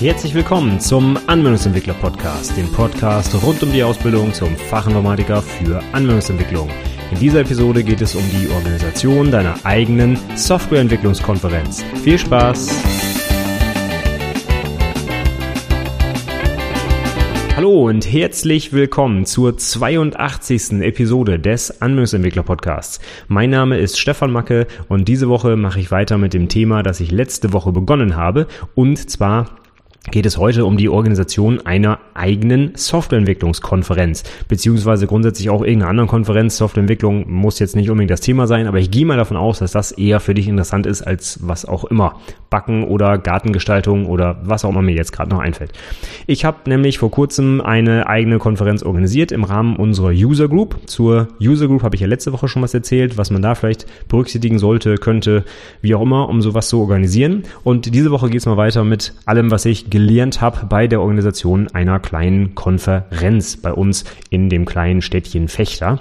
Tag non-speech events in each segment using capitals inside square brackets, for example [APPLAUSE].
Herzlich willkommen zum Anwendungsentwickler Podcast, dem Podcast rund um die Ausbildung zum Fachinformatiker für Anwendungsentwicklung. In dieser Episode geht es um die Organisation deiner eigenen Softwareentwicklungskonferenz. Viel Spaß! Hallo und herzlich willkommen zur 82. Episode des Anwendungsentwickler Podcasts. Mein Name ist Stefan Macke und diese Woche mache ich weiter mit dem Thema, das ich letzte Woche begonnen habe und zwar geht es heute um die Organisation einer eigenen Softwareentwicklungskonferenz, beziehungsweise grundsätzlich auch irgendeiner anderen Konferenz. Softwareentwicklung muss jetzt nicht unbedingt das Thema sein, aber ich gehe mal davon aus, dass das eher für dich interessant ist als was auch immer. Backen oder Gartengestaltung oder was auch immer mir jetzt gerade noch einfällt. Ich habe nämlich vor kurzem eine eigene Konferenz organisiert im Rahmen unserer User Group. Zur User Group habe ich ja letzte Woche schon was erzählt, was man da vielleicht berücksichtigen sollte, könnte, wie auch immer, um sowas zu organisieren. Und diese Woche geht es mal weiter mit allem, was ich gelernt habe bei der Organisation einer kleinen Konferenz bei uns in dem kleinen Städtchen Fechter.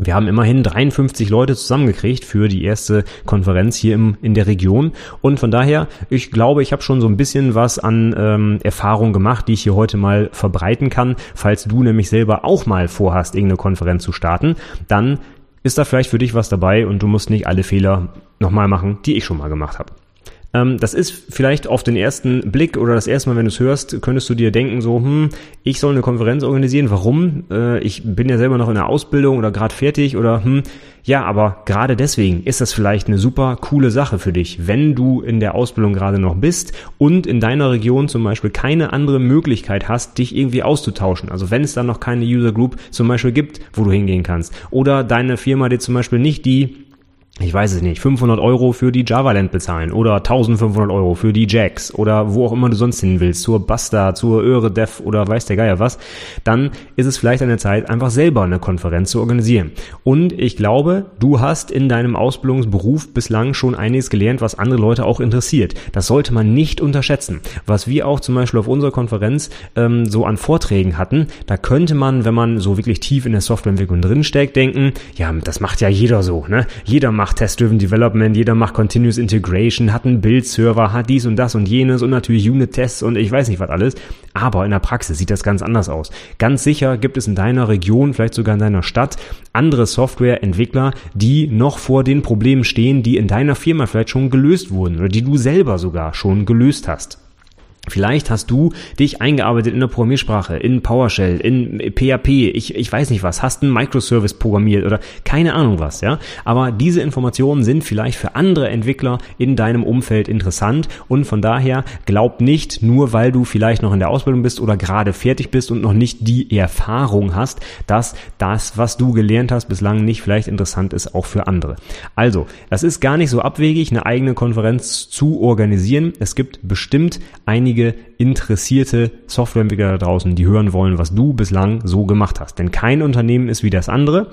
Wir haben immerhin 53 Leute zusammengekriegt für die erste Konferenz hier im, in der Region. Und von daher, ich glaube, ich habe schon so ein bisschen was an ähm, Erfahrung gemacht, die ich hier heute mal verbreiten kann. Falls du nämlich selber auch mal vorhast, irgendeine Konferenz zu starten, dann ist da vielleicht für dich was dabei und du musst nicht alle Fehler nochmal machen, die ich schon mal gemacht habe. Ähm, das ist vielleicht auf den ersten Blick oder das erste Mal, wenn du es hörst, könntest du dir denken, so, hm, ich soll eine Konferenz organisieren. Warum? Äh, ich bin ja selber noch in der Ausbildung oder gerade fertig oder hm, ja, aber gerade deswegen ist das vielleicht eine super coole Sache für dich, wenn du in der Ausbildung gerade noch bist und in deiner Region zum Beispiel keine andere Möglichkeit hast, dich irgendwie auszutauschen. Also wenn es dann noch keine User Group zum Beispiel gibt, wo du hingehen kannst. Oder deine Firma dir zum Beispiel nicht die ich weiß es nicht, 500 Euro für die JavaLand bezahlen oder 1500 Euro für die Jacks oder wo auch immer du sonst hin willst, zur Basta, zur Öre Dev oder weiß der Geier was, dann ist es vielleicht an der Zeit, einfach selber eine Konferenz zu organisieren. Und ich glaube, du hast in deinem Ausbildungsberuf bislang schon einiges gelernt, was andere Leute auch interessiert. Das sollte man nicht unterschätzen. Was wir auch zum Beispiel auf unserer Konferenz ähm, so an Vorträgen hatten, da könnte man, wenn man so wirklich tief in der Softwareentwicklung drinsteckt, denken, ja, das macht ja jeder so, ne? Jeder macht Test-Driven Development, jeder macht Continuous Integration, hat einen Build-Server, hat dies und das und jenes und natürlich Unit-Tests und ich weiß nicht was alles. Aber in der Praxis sieht das ganz anders aus. Ganz sicher gibt es in deiner Region, vielleicht sogar in deiner Stadt, andere Softwareentwickler, die noch vor den Problemen stehen, die in deiner Firma vielleicht schon gelöst wurden oder die du selber sogar schon gelöst hast. Vielleicht hast du dich eingearbeitet in eine Programmiersprache, in PowerShell, in PHP, ich, ich weiß nicht was, hast einen Microservice programmiert oder keine Ahnung was, ja. Aber diese Informationen sind vielleicht für andere Entwickler in deinem Umfeld interessant und von daher glaub nicht, nur weil du vielleicht noch in der Ausbildung bist oder gerade fertig bist und noch nicht die Erfahrung hast, dass das, was du gelernt hast, bislang nicht vielleicht interessant ist, auch für andere. Also, das ist gar nicht so abwegig, eine eigene Konferenz zu organisieren. Es gibt bestimmt einige einige interessierte Softwareentwickler da draußen, die hören wollen, was du bislang so gemacht hast. Denn kein Unternehmen ist wie das andere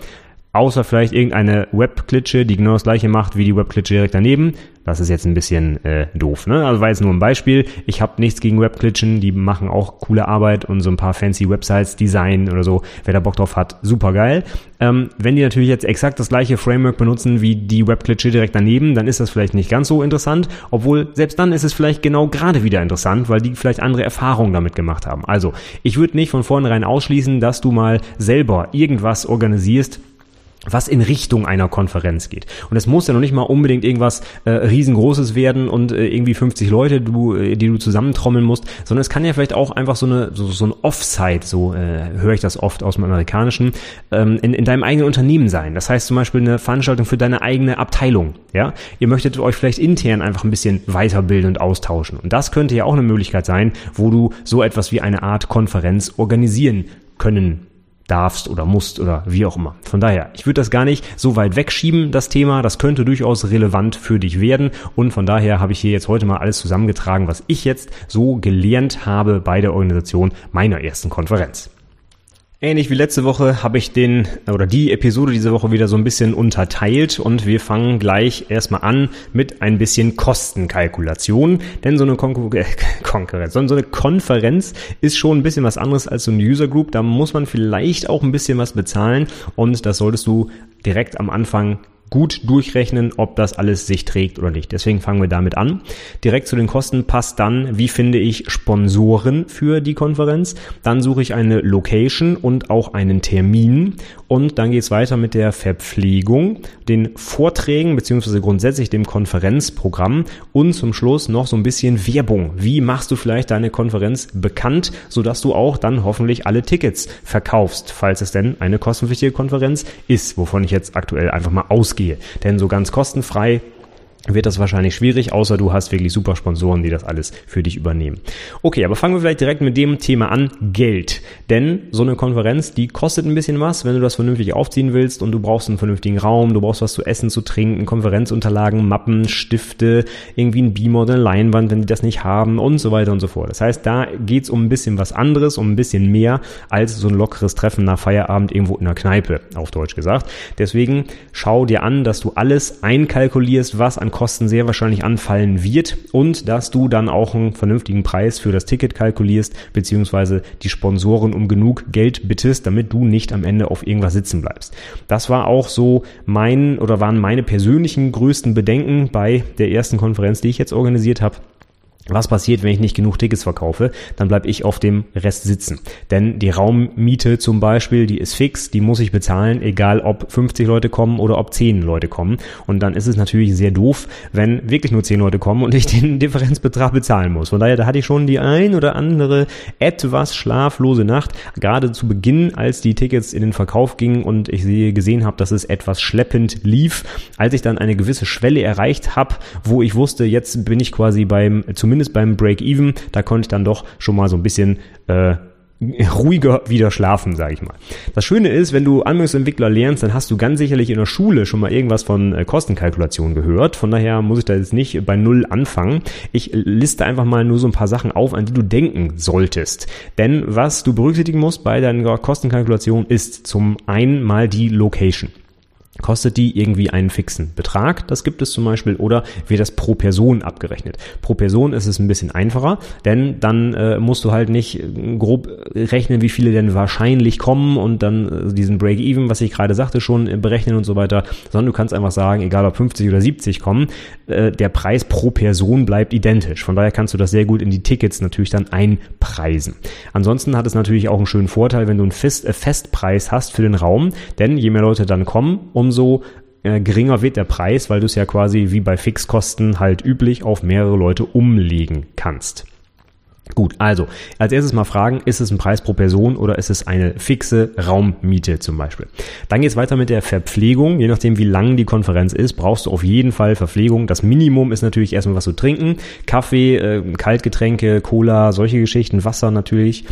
außer vielleicht irgendeine Webklitsche, die genau das gleiche macht wie die Webklitsche direkt daneben. Das ist jetzt ein bisschen äh, doof. Ne? Also war jetzt nur ein Beispiel. Ich habe nichts gegen Webklitschen, die machen auch coole Arbeit und so ein paar fancy Websites designen oder so. Wer da Bock drauf hat, super geil. Ähm, wenn die natürlich jetzt exakt das gleiche Framework benutzen wie die Webklitsche direkt daneben, dann ist das vielleicht nicht ganz so interessant. Obwohl selbst dann ist es vielleicht genau gerade wieder interessant, weil die vielleicht andere Erfahrungen damit gemacht haben. Also ich würde nicht von vornherein ausschließen, dass du mal selber irgendwas organisierst, was in Richtung einer Konferenz geht. Und es muss ja noch nicht mal unbedingt irgendwas äh, riesengroßes werden und äh, irgendwie 50 Leute, du, äh, die du zusammentrommeln musst, sondern es kann ja vielleicht auch einfach so eine so, so ein Offsite, so äh, höre ich das oft aus dem Amerikanischen, ähm, in, in deinem eigenen Unternehmen sein. Das heißt zum Beispiel eine Veranstaltung für deine eigene Abteilung. Ja, ihr möchtet euch vielleicht intern einfach ein bisschen weiterbilden und austauschen. Und das könnte ja auch eine Möglichkeit sein, wo du so etwas wie eine Art Konferenz organisieren können darfst oder musst oder wie auch immer. Von daher, ich würde das gar nicht so weit wegschieben, das Thema. Das könnte durchaus relevant für dich werden. Und von daher habe ich hier jetzt heute mal alles zusammengetragen, was ich jetzt so gelernt habe bei der Organisation meiner ersten Konferenz. Ähnlich wie letzte Woche habe ich den oder die Episode diese Woche wieder so ein bisschen unterteilt und wir fangen gleich erstmal an mit ein bisschen Kostenkalkulation, denn so eine Kon äh, [LAUGHS] so eine Konferenz ist schon ein bisschen was anderes als so eine User Group, da muss man vielleicht auch ein bisschen was bezahlen und das solltest du direkt am Anfang gut durchrechnen, ob das alles sich trägt oder nicht. Deswegen fangen wir damit an. Direkt zu den Kosten passt dann, wie finde ich Sponsoren für die Konferenz. Dann suche ich eine Location und auch einen Termin. Und dann geht es weiter mit der Verpflegung, den Vorträgen beziehungsweise grundsätzlich dem Konferenzprogramm und zum Schluss noch so ein bisschen Werbung. Wie machst du vielleicht deine Konferenz bekannt, sodass du auch dann hoffentlich alle Tickets verkaufst, falls es denn eine kostenpflichtige Konferenz ist, wovon ich jetzt aktuell einfach mal ausgehe. Denn so ganz kostenfrei wird das wahrscheinlich schwierig, außer du hast wirklich super Sponsoren, die das alles für dich übernehmen. Okay, aber fangen wir vielleicht direkt mit dem Thema an, Geld. Denn so eine Konferenz, die kostet ein bisschen was, wenn du das vernünftig aufziehen willst und du brauchst einen vernünftigen Raum, du brauchst was zu essen, zu trinken, Konferenzunterlagen, Mappen, Stifte, irgendwie ein Beamer oder eine Leinwand, wenn die das nicht haben und so weiter und so fort. Das heißt, da geht's um ein bisschen was anderes, um ein bisschen mehr als so ein lockeres Treffen nach Feierabend irgendwo in einer Kneipe, auf Deutsch gesagt. Deswegen schau dir an, dass du alles einkalkulierst, was an Kosten sehr wahrscheinlich anfallen wird und dass du dann auch einen vernünftigen Preis für das Ticket kalkulierst, beziehungsweise die Sponsoren um genug Geld bittest, damit du nicht am Ende auf irgendwas sitzen bleibst. Das war auch so mein oder waren meine persönlichen größten Bedenken bei der ersten Konferenz, die ich jetzt organisiert habe was passiert, wenn ich nicht genug Tickets verkaufe? Dann bleibe ich auf dem Rest sitzen. Denn die Raummiete zum Beispiel, die ist fix, die muss ich bezahlen, egal ob 50 Leute kommen oder ob 10 Leute kommen. Und dann ist es natürlich sehr doof, wenn wirklich nur 10 Leute kommen und ich [LAUGHS] den Differenzbetrag bezahlen muss. Von daher, da hatte ich schon die ein oder andere etwas schlaflose Nacht, gerade zu Beginn, als die Tickets in den Verkauf gingen und ich gesehen habe, dass es etwas schleppend lief. Als ich dann eine gewisse Schwelle erreicht habe, wo ich wusste, jetzt bin ich quasi beim zumindest zumindest beim Break-Even, da konnte ich dann doch schon mal so ein bisschen äh, [LAUGHS] ruhiger wieder schlafen, sage ich mal. Das Schöne ist, wenn du Anwendungsentwickler lernst, dann hast du ganz sicherlich in der Schule schon mal irgendwas von äh, Kostenkalkulation gehört. Von daher muss ich da jetzt nicht bei Null anfangen. Ich liste einfach mal nur so ein paar Sachen auf, an die du denken solltest. Denn was du berücksichtigen musst bei deiner Kostenkalkulation ist zum einen mal die Location kostet die irgendwie einen fixen Betrag, das gibt es zum Beispiel, oder wird das pro Person abgerechnet. Pro Person ist es ein bisschen einfacher, denn dann äh, musst du halt nicht äh, grob rechnen, wie viele denn wahrscheinlich kommen und dann äh, diesen Break-Even, was ich gerade sagte, schon äh, berechnen und so weiter, sondern du kannst einfach sagen, egal ob 50 oder 70 kommen, äh, der Preis pro Person bleibt identisch. Von daher kannst du das sehr gut in die Tickets natürlich dann einpreisen. Ansonsten hat es natürlich auch einen schönen Vorteil, wenn du einen Fest, äh, Festpreis hast für den Raum, denn je mehr Leute dann kommen, um umso äh, geringer wird der Preis, weil du es ja quasi wie bei Fixkosten halt üblich auf mehrere Leute umlegen kannst. Gut, also als erstes mal fragen, ist es ein Preis pro Person oder ist es eine fixe Raummiete zum Beispiel? Dann geht es weiter mit der Verpflegung. Je nachdem, wie lang die Konferenz ist, brauchst du auf jeden Fall Verpflegung. Das Minimum ist natürlich erstmal was zu trinken. Kaffee, äh, Kaltgetränke, Cola, solche Geschichten, Wasser natürlich.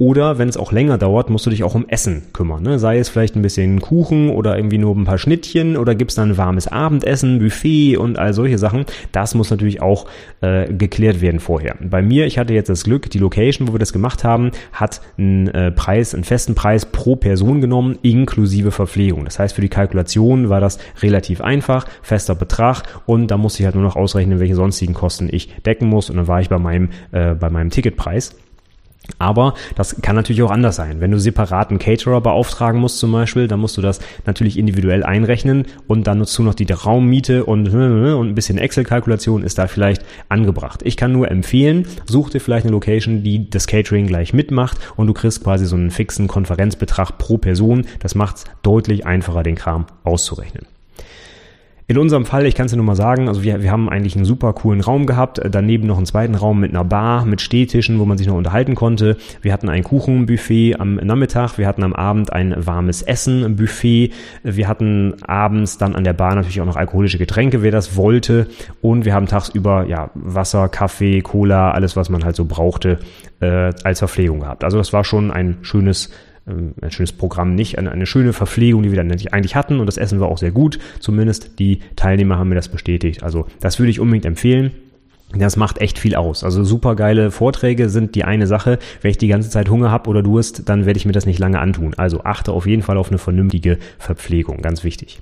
Oder wenn es auch länger dauert, musst du dich auch um Essen kümmern. Ne? Sei es vielleicht ein bisschen Kuchen oder irgendwie nur ein paar Schnittchen oder gibt's dann warmes Abendessen, Buffet und all solche Sachen. Das muss natürlich auch äh, geklärt werden vorher. Bei mir, ich hatte jetzt das Glück, die Location, wo wir das gemacht haben, hat einen äh, Preis, einen festen Preis pro Person genommen, inklusive Verpflegung. Das heißt, für die Kalkulation war das relativ einfach, fester Betrag und da musste ich halt nur noch ausrechnen, welche sonstigen Kosten ich decken muss und dann war ich bei meinem, äh, bei meinem Ticketpreis. Aber das kann natürlich auch anders sein. Wenn du separaten Caterer beauftragen musst zum Beispiel, dann musst du das natürlich individuell einrechnen und dann nutzt du noch die Raummiete und, und ein bisschen Excel-Kalkulation ist da vielleicht angebracht. Ich kann nur empfehlen, such dir vielleicht eine Location, die das Catering gleich mitmacht und du kriegst quasi so einen fixen Konferenzbetrag pro Person. Das macht es deutlich einfacher, den Kram auszurechnen. In unserem Fall, ich kann es dir nur mal sagen, also wir, wir haben eigentlich einen super coolen Raum gehabt, äh, daneben noch einen zweiten Raum mit einer Bar, mit Stehtischen, wo man sich noch unterhalten konnte. Wir hatten ein Kuchenbuffet am Nachmittag, wir hatten am Abend ein warmes Essen Buffet, wir hatten abends dann an der Bar natürlich auch noch alkoholische Getränke, wer das wollte und wir haben tagsüber ja Wasser, Kaffee, Cola, alles was man halt so brauchte äh, als Verpflegung gehabt. Also das war schon ein schönes ein schönes Programm nicht, eine, schöne Verpflegung, die wir dann eigentlich hatten und das Essen war auch sehr gut. Zumindest die Teilnehmer haben mir das bestätigt. Also das würde ich unbedingt empfehlen. Das macht echt viel aus. Also super geile Vorträge sind die eine Sache. Wenn ich die ganze Zeit Hunger habe oder Durst, dann werde ich mir das nicht lange antun. Also achte auf jeden Fall auf eine vernünftige Verpflegung. Ganz wichtig.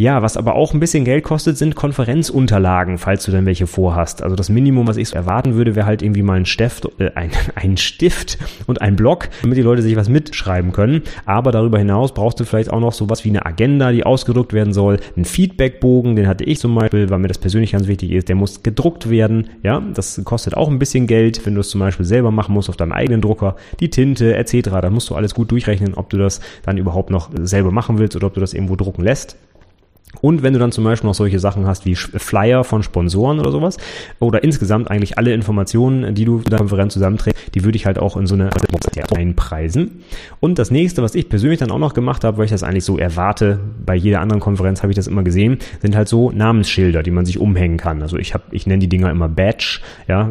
Ja, was aber auch ein bisschen Geld kostet, sind Konferenzunterlagen, falls du dann welche vorhast. Also das Minimum, was ich erwarten würde, wäre halt irgendwie mal ein Stift, äh, ein, [LAUGHS] ein Stift und ein Block, damit die Leute sich was mitschreiben können. Aber darüber hinaus brauchst du vielleicht auch noch sowas wie eine Agenda, die ausgedruckt werden soll, einen Feedbackbogen, den hatte ich zum Beispiel, weil mir das persönlich ganz wichtig ist, der muss gedruckt werden. Ja, das kostet auch ein bisschen Geld, wenn du es zum Beispiel selber machen musst auf deinem eigenen Drucker, die Tinte etc. Da musst du alles gut durchrechnen, ob du das dann überhaupt noch selber machen willst oder ob du das irgendwo drucken lässt. Und wenn du dann zum Beispiel noch solche Sachen hast wie Flyer von Sponsoren oder sowas oder insgesamt eigentlich alle Informationen, die du für der Konferenz zusammenträgst, die würde ich halt auch in so eine einpreisen. Und das nächste, was ich persönlich dann auch noch gemacht habe, weil ich das eigentlich so erwarte, bei jeder anderen Konferenz habe ich das immer gesehen, sind halt so Namensschilder, die man sich umhängen kann. Also ich habe, ich nenne die Dinger immer Badge, ja,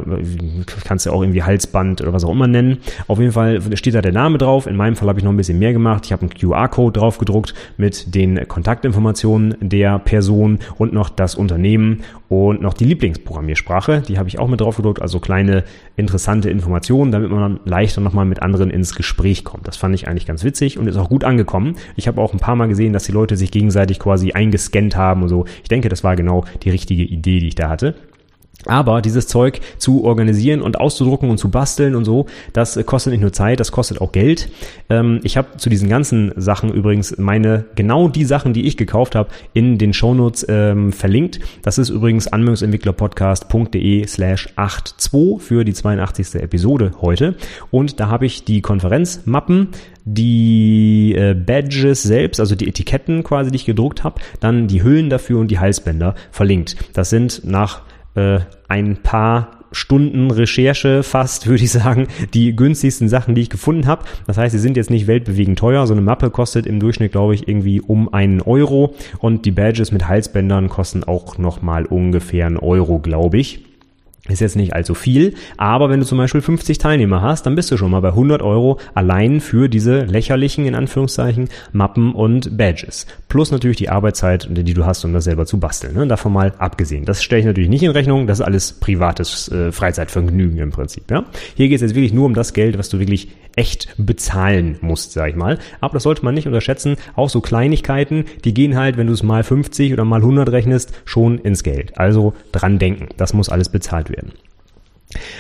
kannst du auch irgendwie Halsband oder was auch immer nennen. Auf jeden Fall steht da der Name drauf. In meinem Fall habe ich noch ein bisschen mehr gemacht. Ich habe einen QR-Code drauf gedruckt mit den Kontaktinformationen der Person und noch das Unternehmen und noch die Lieblingsprogrammiersprache. Die habe ich auch mit drauf gedruckt, also kleine interessante Informationen, damit man dann leichter nochmal mit anderen ins Gespräch kommt. Das fand ich eigentlich ganz witzig und ist auch gut angekommen. Ich habe auch ein paar Mal gesehen, dass die Leute sich gegenseitig quasi eingescannt haben und so. Ich denke, das war genau die richtige Idee, die ich da hatte. Aber dieses Zeug zu organisieren und auszudrucken und zu basteln und so, das kostet nicht nur Zeit, das kostet auch Geld. Ähm, ich habe zu diesen ganzen Sachen übrigens meine, genau die Sachen, die ich gekauft habe, in den Shownotes ähm, verlinkt. Das ist übrigens anwendungsentwicklerpodcast.de slash 82 für die 82. Episode heute. Und da habe ich die Konferenzmappen, die äh, Badges selbst, also die Etiketten quasi, die ich gedruckt habe, dann die Hüllen dafür und die Halsbänder verlinkt. Das sind nach äh, ein paar Stunden Recherche fast, [LAUGHS] würde ich sagen, die günstigsten Sachen, die ich gefunden habe. Das heißt, sie sind jetzt nicht weltbewegend teuer. So eine Mappe kostet im Durchschnitt, glaube ich, irgendwie um einen Euro und die Badges mit Halsbändern kosten auch nochmal ungefähr einen Euro, glaube ich. Ist jetzt nicht allzu viel, aber wenn du zum Beispiel 50 Teilnehmer hast, dann bist du schon mal bei 100 Euro allein für diese lächerlichen, in Anführungszeichen, Mappen und Badges. Plus natürlich die Arbeitszeit, die du hast, um das selber zu basteln. Ne? Davon mal abgesehen. Das stelle ich natürlich nicht in Rechnung, das ist alles privates äh, Freizeitvergnügen im Prinzip. Ja? Hier geht es jetzt wirklich nur um das Geld, was du wirklich echt bezahlen musst, sag ich mal. Aber das sollte man nicht unterschätzen. Auch so Kleinigkeiten, die gehen halt, wenn du es mal 50 oder mal 100 rechnest, schon ins Geld. Also dran denken. Das muss alles bezahlt werden.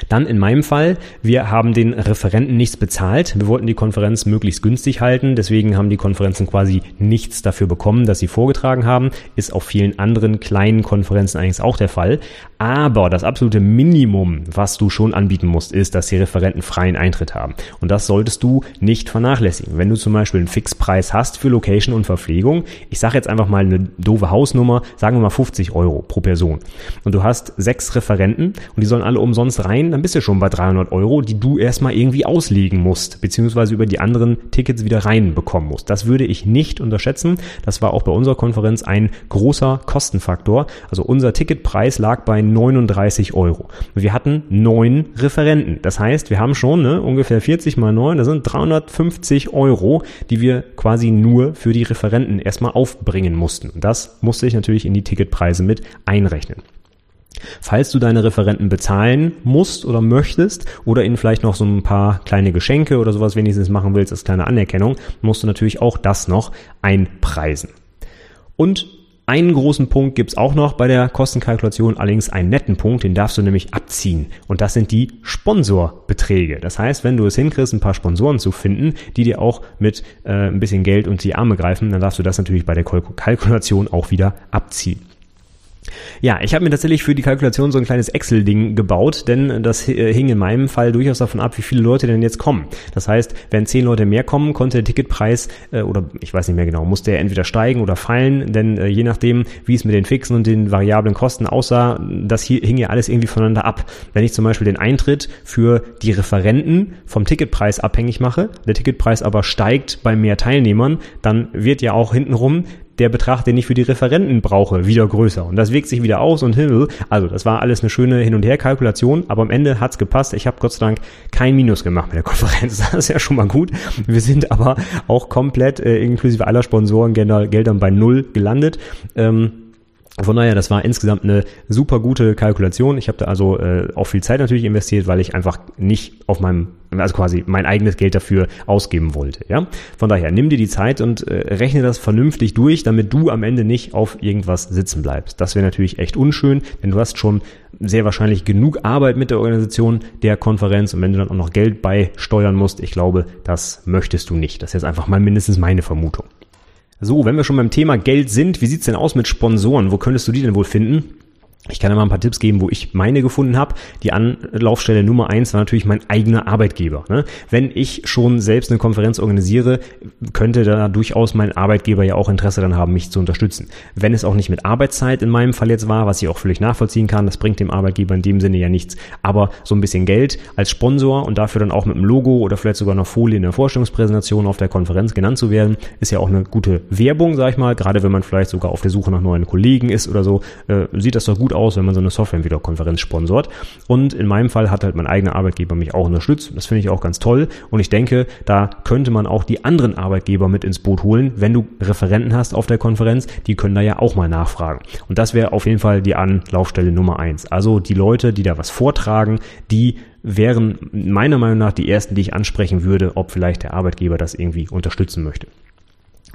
Dann in meinem Fall, wir haben den Referenten nichts bezahlt. Wir wollten die Konferenz möglichst günstig halten. Deswegen haben die Konferenzen quasi nichts dafür bekommen, dass sie vorgetragen haben. Ist auf vielen anderen kleinen Konferenzen eigentlich auch der Fall. Aber das absolute Minimum, was du schon anbieten musst, ist, dass die Referenten freien Eintritt haben. Und das solltest du nicht vernachlässigen. Wenn du zum Beispiel einen Fixpreis hast für Location und Verpflegung, ich sage jetzt einfach mal eine doofe Hausnummer, sagen wir mal 50 Euro pro Person. Und du hast sechs Referenten und die sollen alle umsonst rein, dann bist du schon bei 300 Euro, die du erstmal irgendwie auslegen musst, beziehungsweise über die anderen Tickets wieder reinbekommen musst. Das würde ich nicht unterschätzen. Das war auch bei unserer Konferenz ein großer Kostenfaktor. Also unser Ticketpreis lag bei 39 Euro. Wir hatten neun Referenten. Das heißt, wir haben schon ne, ungefähr 40 mal 9, das sind 350 Euro, die wir quasi nur für die Referenten erstmal aufbringen mussten. Und das musste ich natürlich in die Ticketpreise mit einrechnen. Falls du deine Referenten bezahlen musst oder möchtest oder ihnen vielleicht noch so ein paar kleine Geschenke oder sowas wenigstens machen willst als kleine Anerkennung, musst du natürlich auch das noch einpreisen. Und einen großen Punkt gibt's auch noch bei der Kostenkalkulation, allerdings einen netten Punkt, den darfst du nämlich abziehen. Und das sind die Sponsorbeträge. Das heißt, wenn du es hinkriegst, ein paar Sponsoren zu finden, die dir auch mit äh, ein bisschen Geld unter die Arme greifen, dann darfst du das natürlich bei der Kalkulation auch wieder abziehen. Ja, ich habe mir tatsächlich für die Kalkulation so ein kleines Excel-Ding gebaut, denn das äh, hing in meinem Fall durchaus davon ab, wie viele Leute denn jetzt kommen. Das heißt, wenn zehn Leute mehr kommen, konnte der Ticketpreis äh, oder ich weiß nicht mehr genau, musste er entweder steigen oder fallen, denn äh, je nachdem, wie es mit den fixen und den variablen Kosten aussah, das hing ja alles irgendwie voneinander ab. Wenn ich zum Beispiel den Eintritt für die Referenten vom Ticketpreis abhängig mache, der Ticketpreis aber steigt bei mehr Teilnehmern, dann wird ja auch hintenrum der Betrag, den ich für die Referenten brauche, wieder größer. Und das wirkt sich wieder aus und hin. Also das war alles eine schöne Hin- und Her-Kalkulation, aber am Ende hat's gepasst. Ich habe Gott sei Dank kein Minus gemacht mit der [LAUGHS] Konferenz. Das ist ja schon mal gut. Wir sind aber auch komplett äh, inklusive aller Sponsoren Geldern bei null gelandet. Ähm, Von daher, das war insgesamt eine super gute Kalkulation. Ich habe da also äh, auch viel Zeit natürlich investiert, weil ich einfach nicht auf meinem, also quasi mein eigenes Geld dafür ausgeben wollte. Ja, von daher nimm dir die Zeit und äh, rechne das vernünftig durch, damit du am Ende nicht auf irgendwas sitzen bleibst. Das wäre natürlich echt unschön, denn du hast schon sehr wahrscheinlich genug Arbeit mit der Organisation der Konferenz und wenn du dann auch noch Geld beisteuern musst, ich glaube, das möchtest du nicht. Das ist jetzt einfach mal mindestens meine Vermutung. So, wenn wir schon beim Thema Geld sind, wie sieht's denn aus mit Sponsoren? Wo könntest du die denn wohl finden? Ich kann dir mal ein paar Tipps geben, wo ich meine gefunden habe. Die Anlaufstelle Nummer eins war natürlich mein eigener Arbeitgeber. Ne? Wenn ich schon selbst eine Konferenz organisiere, könnte da durchaus mein Arbeitgeber ja auch Interesse daran haben, mich zu unterstützen. Wenn es auch nicht mit Arbeitszeit in meinem Fall jetzt war, was ich auch völlig nachvollziehen kann, das bringt dem Arbeitgeber in dem Sinne ja nichts. Aber so ein bisschen Geld als Sponsor und dafür dann auch mit einem Logo oder vielleicht sogar einer Folie in der Vorstellungspräsentation auf der Konferenz genannt zu werden, ist ja auch eine gute Werbung, sag ich mal. Gerade wenn man vielleicht sogar auf der Suche nach neuen Kollegen ist oder so, äh, sieht das doch gut aus, wenn man so eine Softwareentwicklerkonferenz sponsort. Und in meinem Fall hat halt mein eigener Arbeitgeber mich auch unterstützt. Das finde ich auch ganz toll. Und ich denke, da könnte man auch die anderen Arbeitgeber mit ins Boot holen. Wenn du Referenten hast auf der Konferenz, die können da ja auch mal nachfragen. Und das wäre auf jeden Fall die Anlaufstelle Nummer eins. Also die Leute, die da was vortragen, die wären meiner Meinung nach die ersten, die ich ansprechen würde, ob vielleicht der Arbeitgeber das irgendwie unterstützen möchte.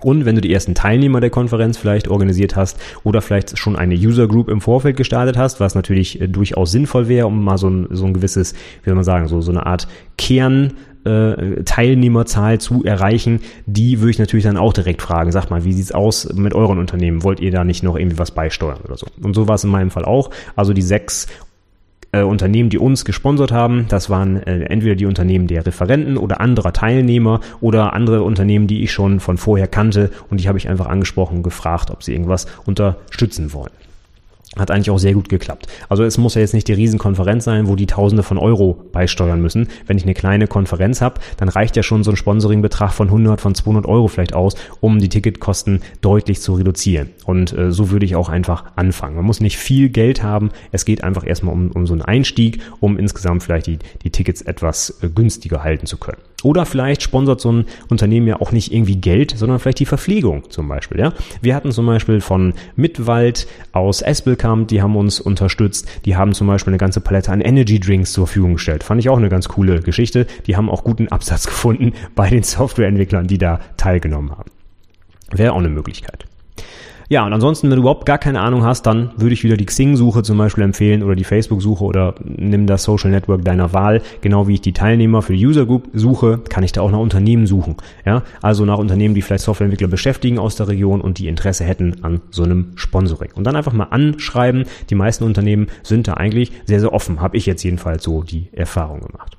Und wenn du die ersten Teilnehmer der Konferenz vielleicht organisiert hast oder vielleicht schon eine User Group im Vorfeld gestartet hast, was natürlich äh, durchaus sinnvoll wäre, um mal so ein, so ein gewisses, wie soll man sagen, so, so eine Art Kern äh, Teilnehmerzahl zu erreichen, die würde ich natürlich dann auch direkt fragen. Sag mal, wie sieht's aus mit euren Unternehmen? Wollt ihr da nicht noch irgendwie was beisteuern oder so? Und so war es in meinem Fall auch. Also die sechs äh, Unternehmen, die uns gesponsert haben. Das waren äh, entweder die Unternehmen der Referenten oder anderer Teilnehmer oder andere Unternehmen, die ich schon von vorher kannte und die habe ich einfach angesprochen und gefragt, ob sie irgendwas unterstützen wollen. Hat eigentlich auch sehr gut geklappt. Also es muss ja jetzt nicht die Riesenkonferenz sein, wo die Tausende von Euro beisteuern müssen. Wenn ich eine kleine Konferenz habe, dann reicht ja schon so ein Sponsoringbetrag von 100, von 200 Euro vielleicht aus, um die Ticketkosten deutlich zu reduzieren. Und äh, so würde ich auch einfach anfangen. Man muss nicht viel Geld haben. Es geht einfach erstmal um, um so einen Einstieg, um insgesamt vielleicht die, die Tickets etwas äh, günstiger halten zu können. Oder vielleicht sponsert so ein Unternehmen ja auch nicht irgendwie Geld, sondern vielleicht die Verpflegung zum Beispiel. Ja? Wir hatten zum Beispiel von Mitwald aus Espelkamp, die haben uns unterstützt. Die haben zum Beispiel eine ganze Palette an Energy Drinks zur Verfügung gestellt. Fand ich auch eine ganz coole Geschichte. Die haben auch guten Absatz [LAUGHS] gefunden bei den Softwareentwicklern, die da teilgenommen haben. Wäre auch eine Möglichkeit. Ja, und ansonsten, wenn du überhaupt gar keine Ahnung hast, dann würde ich wieder die Xing-Suche zum Beispiel empfehlen oder die Facebook-Suche oder nimm das Social Network deiner Wahl. Genau wie ich die Teilnehmer für die User Group suche, kann ich da auch nach Unternehmen suchen. Ja, also nach Unternehmen, die vielleicht Softwareentwickler beschäftigen aus der Region und die Interesse hätten an so einem Sponsoring. Und dann einfach mal anschreiben. Die meisten Unternehmen sind da eigentlich sehr, sehr offen. Habe ich jetzt jedenfalls so die Erfahrung gemacht.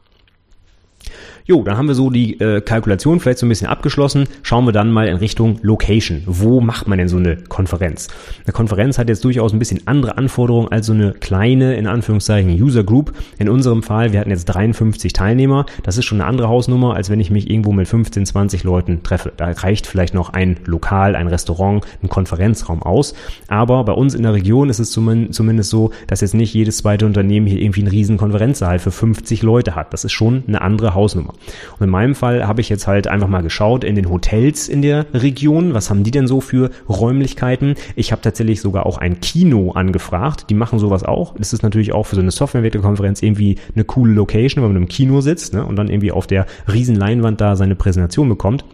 Jo, dann haben wir so die äh, Kalkulation vielleicht so ein bisschen abgeschlossen. Schauen wir dann mal in Richtung Location. Wo macht man denn so eine Konferenz? Eine Konferenz hat jetzt durchaus ein bisschen andere Anforderungen als so eine kleine, in Anführungszeichen, User Group. In unserem Fall, wir hatten jetzt 53 Teilnehmer. Das ist schon eine andere Hausnummer, als wenn ich mich irgendwo mit 15, 20 Leuten treffe. Da reicht vielleicht noch ein Lokal, ein Restaurant, ein Konferenzraum aus. Aber bei uns in der Region ist es zumindest so, dass jetzt nicht jedes zweite Unternehmen hier irgendwie einen riesen Konferenzsaal für 50 Leute hat. Das ist schon eine andere Hausnummer. Und in meinem Fall habe ich jetzt halt einfach mal geschaut in den Hotels in der Region, was haben die denn so für Räumlichkeiten? Ich habe tatsächlich sogar auch ein Kino angefragt, die machen sowas auch. Das ist natürlich auch für so eine Softwareentwicklerkonferenz irgendwie eine coole Location, wenn man im Kino sitzt ne, und dann irgendwie auf der riesen Leinwand da seine Präsentation bekommt.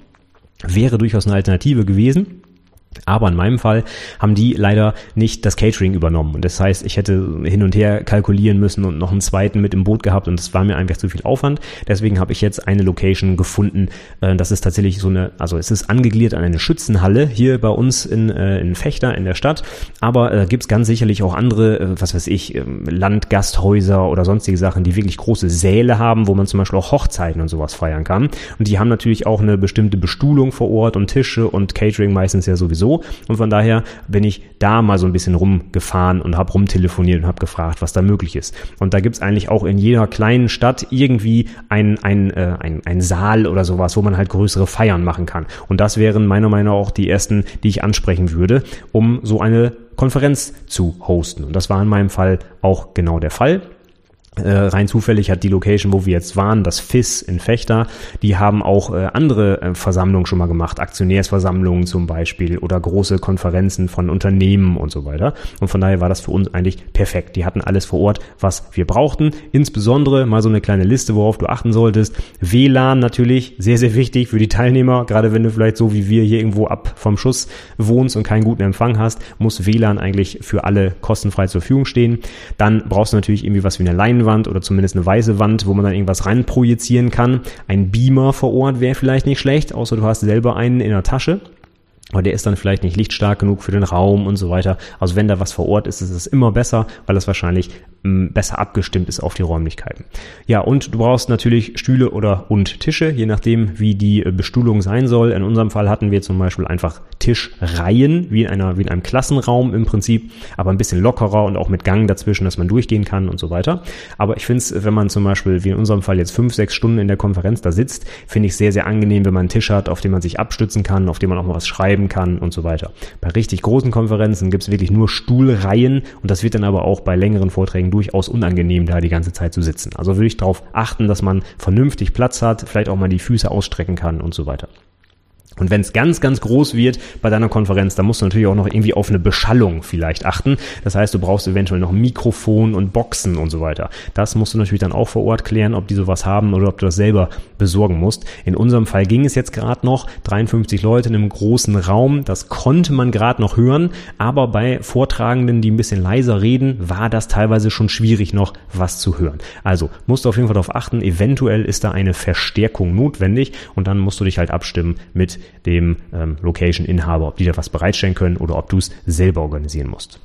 Wäre durchaus eine Alternative gewesen. Aber in meinem Fall haben die leider nicht das Catering übernommen. Und das heißt, ich hätte hin und her kalkulieren müssen und noch einen zweiten mit im Boot gehabt und das war mir einfach zu viel Aufwand. Deswegen habe ich jetzt eine Location gefunden. Äh, das ist tatsächlich so eine, also es ist angegliedert an eine Schützenhalle hier bei uns in, äh, in Fechter in der Stadt. Aber äh, gibt es ganz sicherlich auch andere, äh, was weiß ich, äh, Landgasthäuser oder sonstige Sachen, die wirklich große Säle haben, wo man zum Beispiel auch Hochzeiten und sowas feiern kann. Und die haben natürlich auch eine bestimmte Bestuhlung vor Ort und Tische und Catering meistens ja sowieso sowieso. Und von daher bin ich da mal so ein bisschen rumgefahren und habe rumtelefoniert und habe gefragt, was da möglich ist. Und da gibt's eigentlich auch in jeder kleinen Stadt irgendwie ein, ein, äh, ein, ein Saal oder sowas, wo man halt größere Feiern machen kann. Und das wären meiner Meinung nach auch die ersten, die ich ansprechen würde, um so eine Konferenz zu hosten. Und das war in meinem Fall auch genau der Fall. Äh, rein zufällig hat die Location, wo wir jetzt waren, das FIS in Fechter, die haben auch äh, andere äh, Versammlungen schon mal gemacht, Aktionärsversammlungen zum Beispiel oder große Konferenzen von Unternehmen und so weiter. Und von daher war das für uns eigentlich perfekt. Die hatten alles vor Ort, was wir brauchten. Insbesondere mal so eine kleine Liste, worauf du achten solltest. WLAN natürlich, sehr, sehr wichtig für die Teilnehmer. Gerade wenn du vielleicht so wie wir hier irgendwo ab vom Schuss wohnst und keinen guten Empfang hast, muss WLAN eigentlich für alle kostenfrei zur Verfügung stehen. Dann brauchst du natürlich irgendwie was wie eine Leinwand Leinwand oder zumindest eine weiße Wand, wo man dann irgendwas reinprojizieren kann. Ein Beamer vor Ort wäre vielleicht nicht schlecht, außer du hast selber einen in der Tasche. Aber der ist dann vielleicht nicht lichtstark genug für den Raum und so weiter. Also wenn da was vor Ort ist, ist es immer besser, weil es wahrscheinlich besser abgestimmt ist auf die Räumlichkeiten. Ja, und du brauchst natürlich Stühle oder und Tische, je nachdem, wie die äh, Bestuhlung sein soll. In unserem Fall hatten wir zum Beispiel einfach Tischreihen, wie in einer, wie in einem Klassenraum im Prinzip, aber ein bisschen lockerer und auch mit Gang dazwischen, dass man durchgehen kann und so weiter. Aber ich finde es, wenn man zum Beispiel, wie in unserem Fall jetzt fünf, sechs Stunden in der Konferenz da sitzt, finde ich sehr, sehr angenehm, wenn man einen Tisch hat, auf dem man sich abstützen kann, auf dem man auch mal was schreiben kann und so weiter. Bei richtig großen Konferenzen gibt es wirklich nur Stuhlreihen und das wird dann aber auch bei längeren Vorträgen durchaus unangenehm, da die ganze Zeit zu sitzen. Also würde ich darauf achten, dass man vernünftig Platz hat, vielleicht auch mal die Füße ausstrecken kann und so weiter. Und wenn es ganz, ganz groß wird bei deiner Konferenz, dann musst du natürlich auch noch irgendwie auf eine Beschallung vielleicht achten. Das heißt, du brauchst eventuell noch Mikrofon und Boxen und so weiter. Das musst du natürlich dann auch vor Ort klären, ob die sowas haben oder ob du das selber besorgen musst. In unserem Fall ging es jetzt gerade noch 53 Leute in einem großen Raum. Das konnte man gerade noch hören, aber bei Vortragenden, die ein bisschen leiser reden, war das teilweise schon schwierig noch was zu hören. Also musst du auf jeden Fall darauf achten, eventuell ist da eine Verstärkung notwendig und dann musst du dich halt abstimmen mit dem ähm, Location-Inhaber, ob die da was bereitstellen können oder ob du es selber organisieren musst.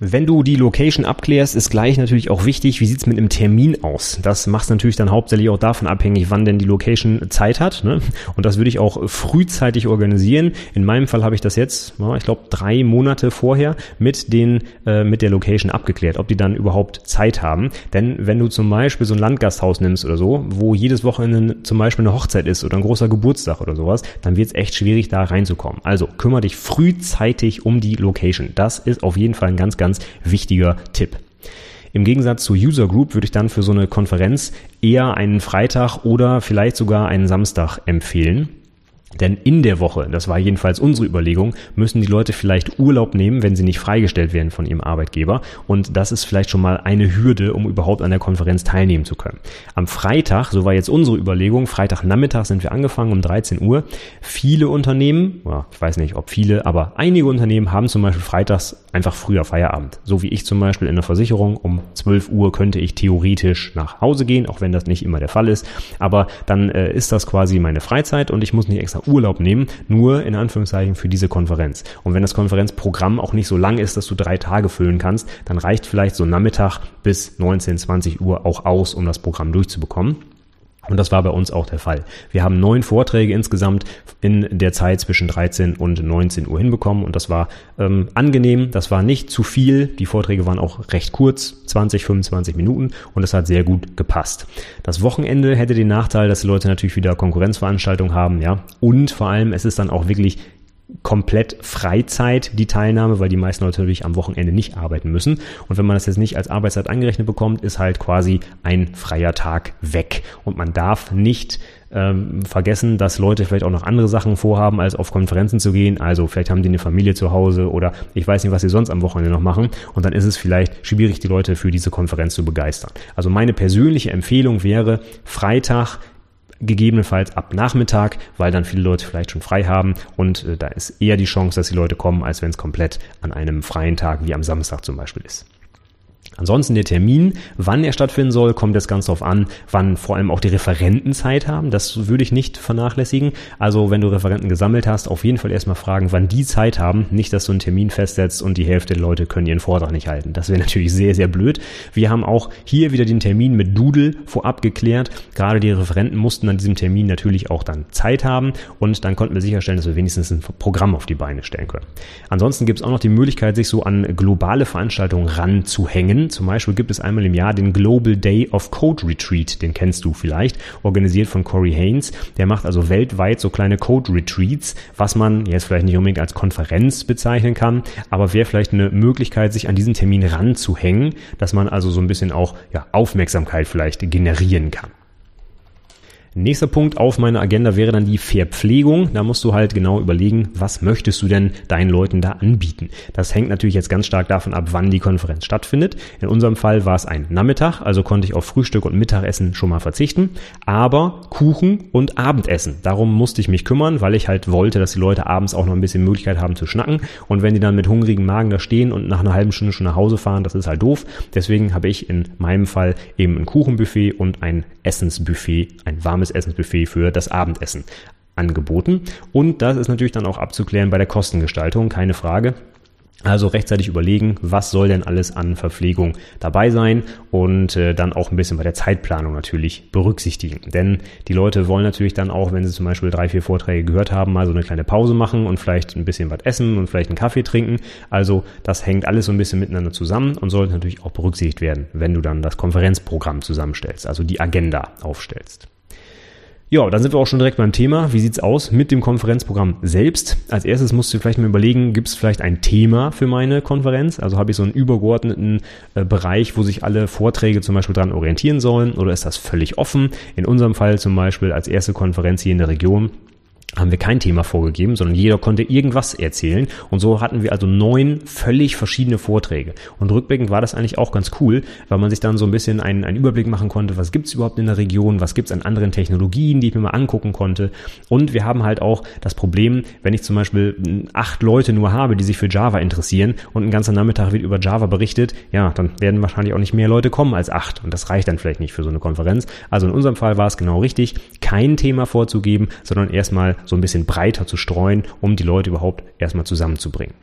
Wenn du die Location abklärst, ist gleich natürlich auch wichtig, wie sieht's mit einem Termin aus? Das macht natürlich dann hauptsächlich auch davon abhängig, wann denn die Location Zeit hat. Ne? Und das würde ich auch frühzeitig organisieren. In meinem Fall habe ich das jetzt, ich glaube, drei Monate vorher mit, den, äh, mit der Location abgeklärt, ob die dann überhaupt Zeit haben. Denn wenn du zum Beispiel so ein Landgasthaus nimmst oder so, wo jedes Wochenende zum Beispiel eine Hochzeit ist oder ein großer Geburtstag oder sowas, dann wird es echt schwierig, da reinzukommen. Also kümmere dich frühzeitig um die Location. Das ist auf jeden Fall ein ganz, ganz ganz wichtiger Tipp. Im Gegensatz zu User Group würde ich dann für so eine Konferenz eher einen Freitag oder vielleicht sogar einen Samstag empfehlen. Denn in der Woche, das war jedenfalls unsere Überlegung, müssen die Leute vielleicht Urlaub nehmen, wenn sie nicht freigestellt werden von ihrem Arbeitgeber. Und das ist vielleicht schon mal eine Hürde, um überhaupt an der Konferenz teilnehmen zu können. Am Freitag, so war jetzt unsere Überlegung, Freitagnachmittag sind wir angefangen um 13 Uhr. Viele Unternehmen, ich weiß nicht, ob viele, aber einige Unternehmen haben zum Beispiel freitags einfach früher Feierabend. So wie ich zum Beispiel in der Versicherung. Um 12 Uhr könnte ich theoretisch nach Hause gehen, auch wenn das nicht immer der Fall ist. Aber dann äh, ist das quasi meine Freizeit und ich muss nicht extra Urlaub nehmen, nur in Anführungszeichen für diese Konferenz. Und wenn das Konferenzprogramm auch nicht so lang ist, dass du drei Tage füllen kannst, dann reicht vielleicht so Nachmittag bis 19, 20 Uhr auch aus, um das Programm durchzubekommen. Und das war bei uns auch der Fall. Wir haben neun Vorträge insgesamt in der Zeit zwischen 13 und 19 Uhr hinbekommen und das war ähm, angenehm, das war nicht zu viel. Die Vorträge waren auch recht kurz, 20, 25 Minuten und es hat sehr gut gepasst. Das Wochenende hätte den Nachteil, dass die Leute natürlich wieder Konkurrenzveranstaltungen haben, ja. Und vor allem, es ist dann auch wirklich komplett Freizeit, die Teilnahme, weil die meisten Leute natürlich am Wochenende nicht arbeiten müssen. Und wenn man das jetzt nicht als Arbeitszeit angerechnet bekommt, ist halt quasi ein freier Tag weg. Und man darf nicht ähm, vergessen, dass Leute vielleicht auch noch andere Sachen vorhaben, als auf Konferenzen zu gehen. Also vielleicht haben die eine Familie zu Hause oder ich weiß nicht, was sie sonst am Wochenende noch machen. Und dann ist es vielleicht schwierig, die Leute für diese Konferenz zu begeistern. Also meine persönliche Empfehlung wäre, Freitag gegebenenfalls ab Nachmittag, weil dann viele Leute vielleicht schon frei haben und äh, da ist eher die Chance, dass die Leute kommen, als wenn es komplett an einem freien Tag wie am Samstag zum Beispiel ist. Ansonsten der Termin, wann er stattfinden soll, kommt jetzt ganz darauf an, wann vor allem auch die Referenten Zeit haben. Das würde ich nicht vernachlässigen. Also wenn du Referenten gesammelt hast, auf jeden Fall erstmal fragen, wann die Zeit haben. Nicht, dass du einen Termin festsetzt und die Hälfte der Leute können ihren Vortrag nicht halten. Das wäre [LAUGHS] natürlich sehr, sehr blöd. Wir haben auch hier wieder den Termin mit Doodle vorab geklärt. Gerade die Referenten mussten an diesem Termin natürlich auch dann Zeit haben und dann konnten wir sicherstellen, dass wir wenigstens ein Programm auf die Beine stellen können. Ansonsten gibt es auch noch die Möglichkeit, sich so an globale Veranstaltungen ranzuhängen Zum Beispiel gibt es einmal im Jahr den Global Day of Code Retreat, den kennst du vielleicht, organisiert von Corey Haynes. Der macht also weltweit so kleine Code Retreats, was man jetzt vielleicht nicht unbedingt als Konferenz bezeichnen kann, aber wäre vielleicht eine Möglichkeit, sich an diesen Termin ranzuhängen, dass man also so ein bisschen auch ja, Aufmerksamkeit vielleicht generieren kann. Nächster Punkt auf meiner Agenda wäre dann die Verpflegung. Da musst du halt genau überlegen, was möchtest du denn deinen Leuten da anbieten. Das hängt natürlich jetzt ganz stark davon ab, wann die Konferenz stattfindet. In unserem Fall war es ein Nachmittag, also konnte ich auf Frühstück und Mittagessen schon mal verzichten. Aber Kuchen und Abendessen, darum musste ich mich kümmern, weil ich halt wollte, dass die Leute abends auch noch ein bisschen Möglichkeit haben zu schnacken. Und wenn die dann mit hungrigen Magen da stehen und nach einer halben Stunde schon nach Hause fahren, das ist halt doof. Deswegen habe ich in meinem Fall eben ein Kuchenbuffet und ein Essensbuffet, ein warmes warmes Essensbuffet für das Abendessen angeboten. Und das ist natürlich dann auch abzuklären bei der Kostengestaltung, keine Frage. Also rechtzeitig überlegen, was soll denn alles an Verpflegung dabei sein und äh, dann auch ein bisschen bei der Zeitplanung natürlich berücksichtigen. Denn die Leute wollen natürlich dann auch, wenn sie zum Beispiel drei, vier Vorträge gehört haben, mal so eine kleine Pause machen und vielleicht ein bisschen was essen und vielleicht einen Kaffee trinken. Also das hängt alles so ein bisschen miteinander zusammen und sollte natürlich auch berücksichtigt werden, wenn du dann das Konferenzprogramm zusammenstellst, also die Agenda aufstellst. Ja, dann sind wir auch schon direkt beim Thema. Wie sieht's aus mit dem Konferenzprogramm selbst? Als erstes musst du vielleicht mal überlegen, gibt es vielleicht ein Thema für meine Konferenz? Also habe ich so einen übergeordneten äh, Bereich, wo sich alle Vorträge zum Beispiel dran orientieren sollen? Oder ist das völlig offen? In unserem Fall zum Beispiel als erste Konferenz hier in der Region haben wir kein Thema vorgegeben, sondern jeder konnte irgendwas erzählen. Und so hatten wir also neun völlig verschiedene Vorträge. Und rückblickend war das eigentlich auch ganz cool, weil man sich dann so ein bisschen einen, einen Überblick machen konnte, was gibt's überhaupt in der Region, was gibt's an anderen Technologien, die ich mir mal angucken konnte. Und wir haben halt auch das Problem, wenn ich zum Beispiel acht Leute nur habe, die sich für Java interessieren und ein ganzer Nachmittag wird über Java berichtet, ja, dann werden wahrscheinlich auch nicht mehr Leute kommen als acht. Und das reicht dann vielleicht nicht für so eine Konferenz. Also in unserem Fall war es genau richtig, kein Thema vorzugeben, sondern erstmal so ein bisschen breiter zu streuen, um die Leute überhaupt erstmal zusammenzubringen.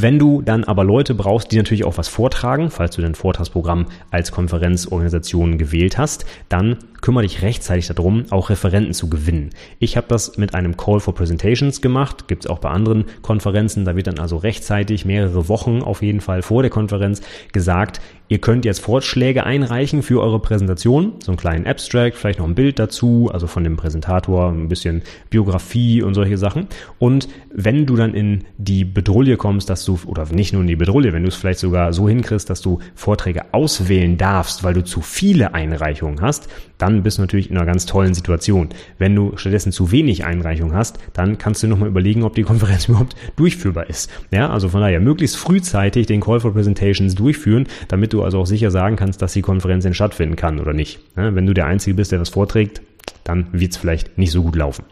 Wenn du dann aber Leute brauchst, die natürlich auch was vortragen, falls du dein Vortragsprogramm als Konferenzorganisation gewählt hast, dann kümmere dich rechtzeitig darum, auch Referenten zu gewinnen. Ich habe das mit einem Call for Presentations gemacht, gibt es auch bei anderen Konferenzen. Da wird dann also rechtzeitig mehrere Wochen auf jeden Fall vor der Konferenz gesagt, Ihr könnt jetzt Vorschläge einreichen für eure Präsentation, so einen kleinen Abstract, vielleicht noch ein Bild dazu, also von dem Präsentator, ein bisschen Biografie und solche Sachen. Und wenn du dann in die Bedrulle kommst, dass du, oder nicht nur in die Bedrulle, wenn du es vielleicht sogar so hinkriegst, dass du Vorträge auswählen darfst, weil du zu viele Einreichungen hast, dann bist du natürlich in einer ganz tollen Situation. Wenn du stattdessen zu wenig Einreichungen hast, dann kannst du nochmal überlegen, ob die Konferenz [LAUGHS] überhaupt durchführbar ist. Ja, also von daher möglichst frühzeitig den Call for Presentations durchführen, damit du also auch sicher sagen kannst, dass die Konferenz denn stattfinden kann oder nicht. Wenn du der Einzige bist, der das vorträgt, dann wird es vielleicht nicht so gut laufen.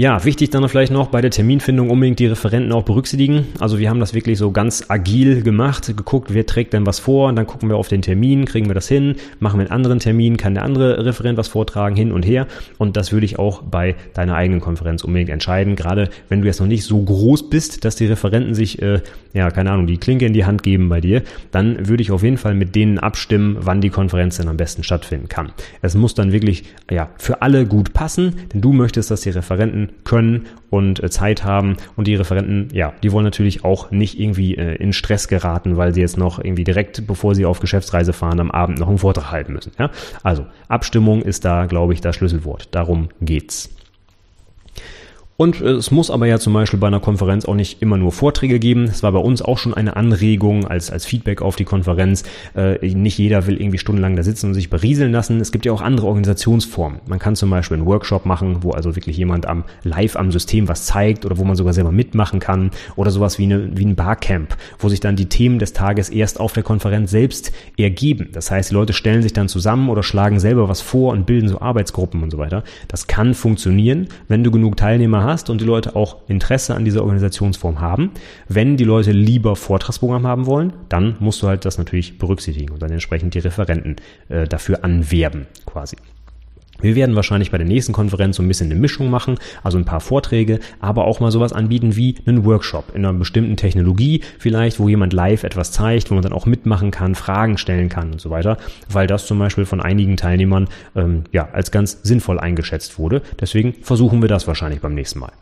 Ja, wichtig dann vielleicht noch bei der Terminfindung unbedingt die Referenten auch berücksichtigen. Also wir haben das wirklich so ganz agil gemacht, geguckt, wer trägt denn was vor, und dann gucken wir auf den Termin, kriegen wir das hin, machen wir einen anderen Termin, kann der andere Referent was vortragen, hin und her. Und das würde ich auch bei deiner eigenen Konferenz unbedingt entscheiden, gerade wenn du jetzt noch nicht so groß bist, dass die Referenten sich, äh, ja, keine Ahnung, die Klinke in die Hand geben bei dir, dann würde ich auf jeden Fall mit denen abstimmen, wann die Konferenz denn am besten stattfinden kann. Es muss dann wirklich, ja, für alle gut passen, denn du möchtest, dass die Referenten können und äh, Zeit haben und die Referenten, ja, die wollen natürlich auch nicht irgendwie äh, in Stress geraten, weil sie jetzt noch irgendwie direkt, bevor sie auf Geschäftsreise fahren, am Abend noch einen Vortrag halten müssen. Ja? Also Abstimmung ist da, glaube ich, das Schlüsselwort. Darum geht's. Und äh, es muss aber ja zum Beispiel bei einer Konferenz auch nicht immer nur Vorträge geben. Es war bei uns auch schon eine Anregung als, als Feedback auf die Konferenz. Äh, nicht jeder will irgendwie stundenlang da sitzen und sich berieseln lassen. Es gibt ja auch andere Organisationsformen. Man kann zum Beispiel einen Workshop machen, wo also wirklich jemand am live am System was zeigt oder wo man sogar selber mitmachen kann. Oder sowas wie, eine, wie ein Barcamp, wo sich dann die Themen des Tages erst auf der Konferenz selbst ergeben. Das heißt, die Leute stellen sich dann zusammen oder schlagen selber was vor und bilden so Arbeitsgruppen und so weiter. Das kann funktionieren, wenn du genug Teilnehmer hast hast und die Leute auch Interesse an dieser Organisationsform haben. Wenn die Leute lieber Vortragsprogramm haben wollen, dann musst du halt das natürlich berücksichtigen und dann entsprechend die Referenten äh, dafür anwerben quasi. Wir werden wahrscheinlich bei der nächsten Konferenz so ein bisschen eine Mischung machen, also ein paar Vorträge, aber auch mal sowas anbieten wie einen Workshop in einer bestimmten Technologie vielleicht, wo jemand live etwas zeigt, wo man dann auch mitmachen kann, Fragen stellen kann und so weiter, weil das zum Beispiel von einigen Teilnehmern ähm, ja als ganz sinnvoll eingeschätzt wurde. Deswegen versuchen wir das wahrscheinlich beim nächsten Mal.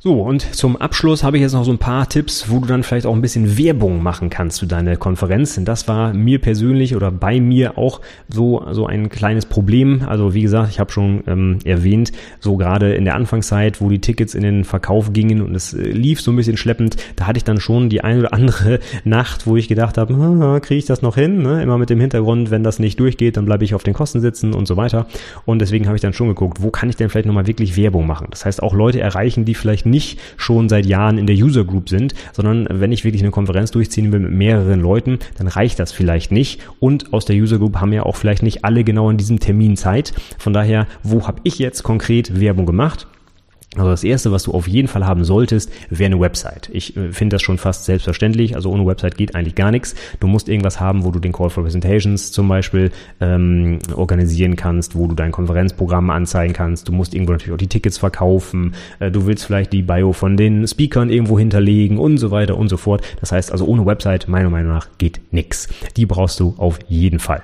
So, und zum Abschluss habe ich jetzt noch so ein paar Tipps, wo du dann vielleicht auch ein bisschen Werbung machen kannst für deine Konferenz. Denn das war mir persönlich oder bei mir auch so, so ein kleines Problem. Also wie gesagt, ich habe schon ähm, erwähnt, so gerade in der Anfangszeit, wo die Tickets in den Verkauf gingen und es äh, lief so ein bisschen schleppend, da hatte ich dann schon die eine oder andere [LAUGHS] Nacht, wo ich gedacht habe, ah, kriege ich das noch hin? Ne? Immer mit dem Hintergrund, wenn das nicht durchgeht, dann bleibe ich auf den Kosten sitzen und so weiter. Und deswegen habe ich dann schon geguckt, wo kann ich denn vielleicht nochmal wirklich Werbung machen? Das heißt, auch Leute erreichen, die vielleicht nicht schon seit Jahren in der User Group sind, sondern wenn ich wirklich eine Konferenz durchziehen will mit mehreren Leuten, dann reicht das vielleicht nicht. Und aus der User Group haben ja auch vielleicht nicht alle genau in diesem Termin Zeit. Von daher, wo habe ich jetzt konkret Werbung gemacht? Also das erste, was du auf jeden Fall haben solltest, wäre eine Website. Ich äh, finde das schon fast selbstverständlich. Also ohne Website geht eigentlich gar nichts. Du musst irgendwas haben, wo du den Call for Presentations zum Beispiel ähm, organisieren kannst, wo du dein Konferenzprogramm anzeigen kannst. Du musst irgendwo natürlich auch die Tickets verkaufen. Äh, du willst vielleicht die Bio von den Speakern irgendwo hinterlegen und so weiter und so fort. Das heißt also ohne Website meiner Meinung nach geht nichts. Die brauchst du auf jeden Fall.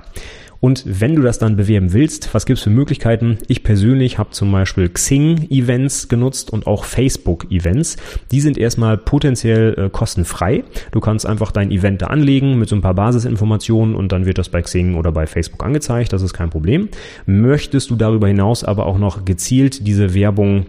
Und wenn du das dann bewerben willst, was gibt es für Möglichkeiten? Ich persönlich habe zum Beispiel Xing-Events genutzt und auch Facebook-Events. Die sind erstmal potenziell äh, kostenfrei. Du kannst einfach dein Event da anlegen mit so ein paar Basisinformationen und dann wird das bei Xing oder bei Facebook angezeigt. Das ist kein Problem. Möchtest du darüber hinaus aber auch noch gezielt diese Werbung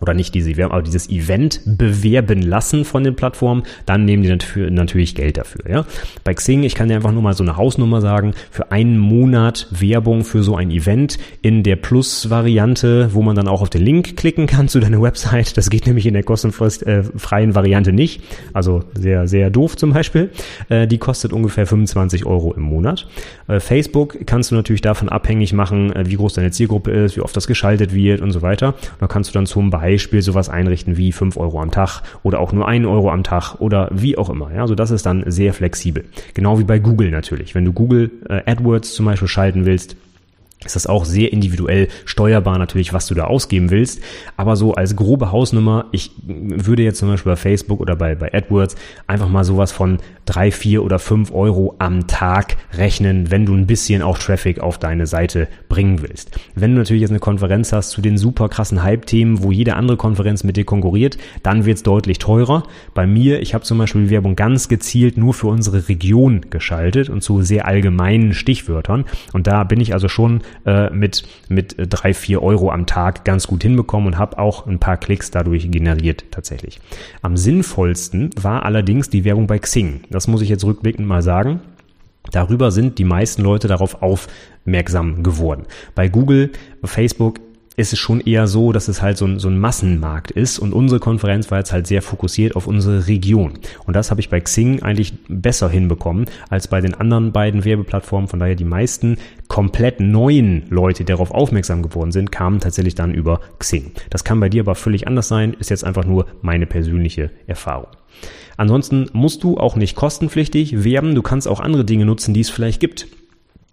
oder nicht diese Werbung, aber dieses Event bewerben lassen von den Plattformen, dann nehmen die natürlich Geld dafür. Ja? Bei Xing, ich kann dir einfach nur mal so eine Hausnummer sagen, für einen Monat Werbung für so ein Event in der Plus-Variante, wo man dann auch auf den Link klicken kann [LAUGHS] zu deiner Website. Das geht nämlich in der kostenfreien äh, Variante nicht. Also sehr, sehr doof zum Beispiel. Äh, die kostet ungefähr 25 Euro im Monat. Äh, Facebook kannst du natürlich davon abhängig machen, wie groß deine Zielgruppe ist, wie oft das geschaltet wird und so weiter. Da kannst du dann zum Beispiel Beispiel sowas einrichten wie 5 Euro am Tag oder auch nur 1 Euro am Tag oder wie auch immer. Ja, also das ist dann sehr flexibel. Genau wie bei Google natürlich. Wenn du Google äh, AdWords zum Beispiel schalten willst, ist das auch sehr individuell steuerbar natürlich, was du da ausgeben willst. Aber so als grobe Hausnummer, ich würde jetzt zum Beispiel bei Facebook oder bei, bei AdWords einfach mal sowas von drei, vier oder fünf Euro am Tag rechnen, wenn du ein bisschen auch Traffic auf deine Seite bringen willst. Wenn du natürlich jetzt eine Konferenz hast zu den super krassen Hype-Themen, wo jede andere Konferenz mit dir konkurriert, dann wird es deutlich teurer. Bei mir, ich habe zum Beispiel Werbung ganz gezielt nur für unsere Region geschaltet und zu sehr allgemeinen Stichwörtern. Und da bin ich also schon äh, mit, mit drei, vier Euro am Tag ganz gut hinbekommen und habe auch ein paar Klicks dadurch generiert tatsächlich. Am sinnvollsten war allerdings die Werbung bei Xing. Das muss ich jetzt rückblickend mal sagen. Darüber sind die meisten Leute darauf aufmerksam geworden. Bei Google, Facebook ist es schon eher so, dass es halt so ein, so ein Massenmarkt ist und unsere Konferenz war jetzt halt sehr fokussiert auf unsere Region. Und das habe ich bei Xing eigentlich besser hinbekommen als bei den anderen beiden Werbeplattformen. Von daher die meisten komplett neuen Leute, die darauf aufmerksam geworden sind, kamen tatsächlich dann über Xing. Das kann bei dir aber völlig anders sein, ist jetzt einfach nur meine persönliche Erfahrung. Ansonsten musst du auch nicht kostenpflichtig werben, du kannst auch andere Dinge nutzen, die es vielleicht gibt.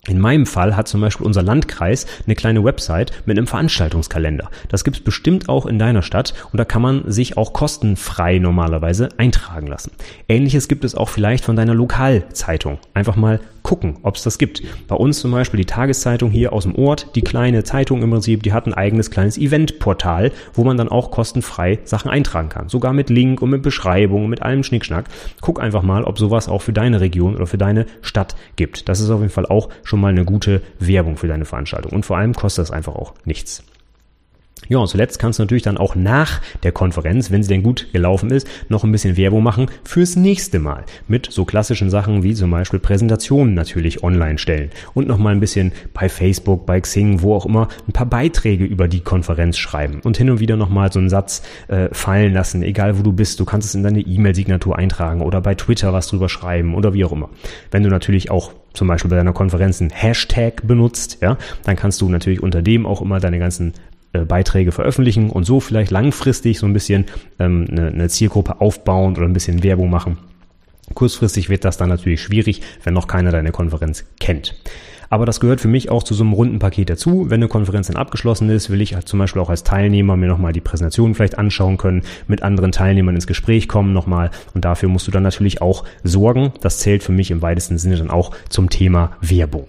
In meinem Fall hat zum Beispiel unser Landkreis eine kleine Website mit einem Veranstaltungskalender. Das gibt's bestimmt auch in deiner Stadt und da kann man sich auch kostenfrei normalerweise eintragen lassen. Ähnliches gibt es auch vielleicht von deiner Lokalzeitung. Einfach mal gucken, ob es das gibt. Bei uns zum Beispiel die Tageszeitung hier aus dem Ort, die kleine Zeitung im Prinzip, die hat ein eigenes kleines Eventportal, wo man dann auch kostenfrei Sachen eintragen kann. Sogar mit Link und mit Beschreibung, mit allem Schnickschnack. Guck einfach mal, ob sowas auch für deine Region oder für deine Stadt gibt. Das ist auf jeden Fall auch schon mal eine gute Werbung für deine Veranstaltung. Und vor allem kostet das einfach auch nichts. Ja, und zuletzt kannst du natürlich dann auch nach der Konferenz, wenn sie denn gut gelaufen ist, noch ein bisschen Werbung machen fürs nächste Mal. Mit so klassischen Sachen wie zum Beispiel Präsentationen natürlich online stellen. Und nochmal ein bisschen bei Facebook, bei Xing, wo auch immer, ein paar Beiträge über die Konferenz schreiben. Und hin und wieder nochmal so einen Satz äh, fallen lassen, egal wo du bist. Du kannst es in deine E-Mail-Signatur eintragen oder bei Twitter was drüber schreiben oder wie auch immer. Wenn du natürlich auch zum Beispiel bei deiner Konferenz einen Hashtag benutzt, ja, dann kannst du natürlich unter dem auch immer deine ganzen äh, Beiträge veröffentlichen und so vielleicht langfristig so ein bisschen ähm, eine, eine Zielgruppe aufbauen oder ein bisschen Werbung machen. Kurzfristig wird das dann natürlich schwierig, wenn noch keiner deine Konferenz kennt. Aber das gehört für mich auch zu so einem runden Paket dazu. Wenn eine Konferenz dann abgeschlossen ist, will ich halt zum Beispiel auch als Teilnehmer mir nochmal die Präsentation vielleicht anschauen können, mit anderen Teilnehmern ins Gespräch kommen nochmal. Und dafür musst du dann natürlich auch sorgen. Das zählt für mich im weitesten Sinne dann auch zum Thema Werbung.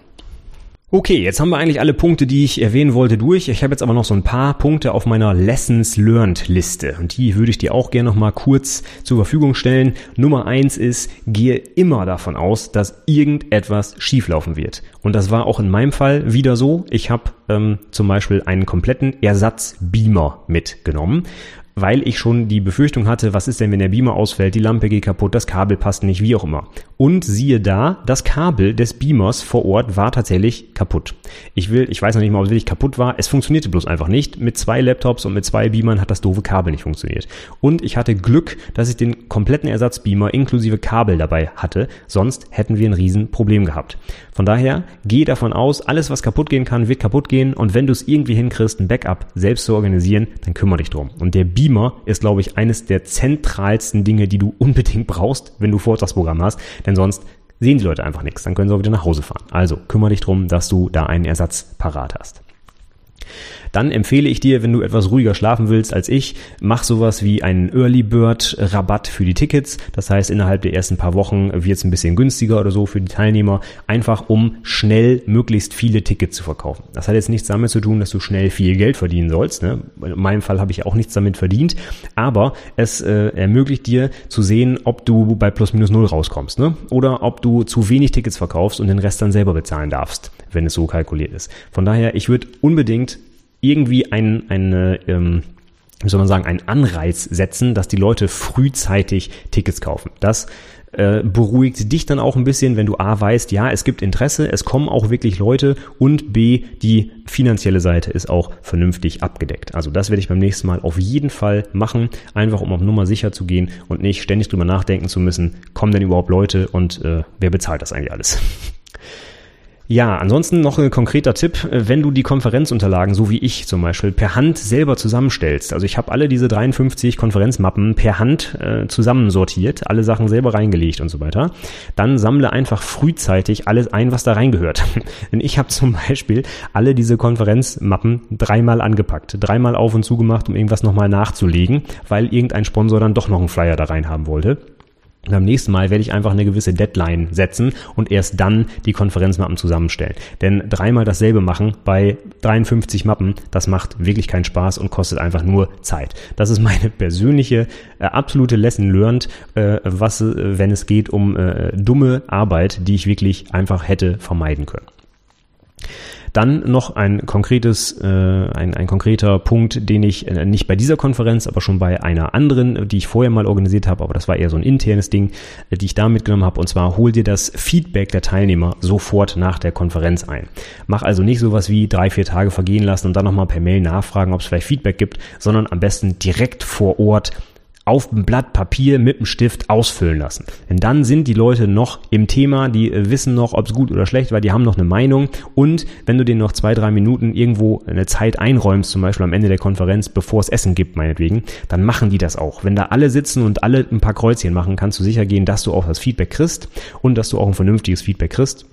Okay, jetzt haben wir eigentlich alle Punkte, die ich erwähnen wollte, durch. Ich habe jetzt aber noch so ein paar Punkte auf meiner Lessons Learned Liste und die würde ich dir auch gerne noch mal kurz zur Verfügung stellen. Nummer eins ist, gehe immer davon aus, dass irgendetwas schieflaufen wird. Und das war auch in meinem Fall wieder so. Ich habe ähm, zum Beispiel einen kompletten Ersatzbeamer mitgenommen weil ich schon die Befürchtung hatte, was ist denn, wenn der Beamer ausfällt, die Lampe geht kaputt, das Kabel passt nicht, wie auch immer. Und siehe da, das Kabel des Beamers vor Ort war tatsächlich kaputt. Ich will, ich weiß noch nicht mal, ob es wirklich kaputt war. Es funktionierte bloß einfach nicht. Mit zwei Laptops und mit zwei Beamern hat das doofe Kabel nicht funktioniert. Und ich hatte Glück, dass ich den kompletten Ersatzbeamer inklusive Kabel dabei hatte. Sonst hätten wir ein Riesenproblem gehabt. Von daher, geh davon aus, alles was kaputt gehen kann, wird kaputt gehen. Und wenn du es irgendwie hinkriegst, ein Backup selbst zu organisieren, dann kümmere dich drum. Und der Beamer ist, glaube ich, eines der zentralsten Dinge, die du unbedingt brauchst, wenn du Vortragsprogramm hast, denn sonst sehen die Leute einfach nichts, dann können sie auch wieder nach Hause fahren. Also kümmere dich drum, dass du da einen Ersatz parat hast. Dann empfehle ich dir, wenn du etwas ruhiger schlafen willst als ich, mach sowas wie einen Early Bird Rabatt für die Tickets. Das heißt, innerhalb der ersten paar Wochen wird es ein bisschen günstiger oder so für die Teilnehmer, einfach um schnell möglichst viele Tickets zu verkaufen. Das hat jetzt nichts damit zu tun, dass du schnell viel Geld verdienen sollst. Ne? In meinem Fall habe ich auch nichts damit verdient, aber es äh, ermöglicht dir zu sehen, ob du bei plus minus null rauskommst ne? oder ob du zu wenig Tickets verkaufst und den Rest dann selber bezahlen darfst, wenn es so kalkuliert ist. Von daher, ich würde unbedingt irgendwie ein, eine, ähm, wie soll man sagen, einen Anreiz setzen, dass die Leute frühzeitig Tickets kaufen. Das äh, beruhigt dich dann auch ein bisschen, wenn du A weißt, ja, es gibt Interesse, es kommen auch wirklich Leute und B, die finanzielle Seite ist auch vernünftig abgedeckt. Also das werde ich beim nächsten Mal auf jeden Fall machen, einfach um auf Nummer sicher zu gehen und nicht ständig drüber nachdenken zu müssen, kommen denn überhaupt Leute und äh, wer bezahlt das eigentlich alles? Ja, ansonsten noch ein konkreter Tipp, wenn du die Konferenzunterlagen, so wie ich zum Beispiel, per Hand selber zusammenstellst. Also ich habe alle diese 53 Konferenzmappen per Hand äh, zusammensortiert, alle Sachen selber reingelegt und so weiter. Dann sammle einfach frühzeitig alles ein, was da reingehört. [LAUGHS] Denn ich habe zum Beispiel alle diese Konferenzmappen dreimal angepackt, dreimal auf und zugemacht, um irgendwas nochmal nachzulegen, weil irgendein Sponsor dann doch noch einen Flyer da rein haben wollte. Beim nächsten Mal werde ich einfach eine gewisse Deadline setzen und erst dann die Konferenzmappen zusammenstellen. Denn dreimal dasselbe machen bei 53 Mappen, das macht wirklich keinen Spaß und kostet einfach nur Zeit. Das ist meine [LAUGHS] persönliche äh, absolute Lesson learned, äh, was, äh, wenn es geht um äh, dumme Arbeit, die ich wirklich einfach hätte vermeiden können. Dann noch ein konkretes, äh, ein, ein konkreter Punkt, den ich äh, nicht bei dieser Konferenz, aber schon bei einer anderen, die ich vorher mal organisiert habe, aber das war eher so ein internes Ding, äh, die ich da mitgenommen habe. Und zwar hol dir das Feedback der Teilnehmer sofort nach der Konferenz ein. Mach also nicht sowas wie drei, vier Tage vergehen lassen und dann nochmal per Mail nachfragen, ob es vielleicht Feedback gibt, sondern am besten direkt vor Ort auf dem Blatt Papier mit dem Stift ausfüllen lassen. Denn dann sind die Leute noch im Thema, die äh, wissen noch, ob es gut oder schlecht war, die haben noch eine Meinung. Und wenn du denen noch zwei, drei Minuten irgendwo eine Zeit einräumst, zum Beispiel am Ende der Konferenz, bevor es Essen gibt, meinetwegen, dann machen die das auch. Wenn da alle sitzen und alle ein paar Kreuzchen machen, kannst du sicher gehen, dass du auch das Feedback kriegst und dass du auch ein vernünftiges Feedback kriegst.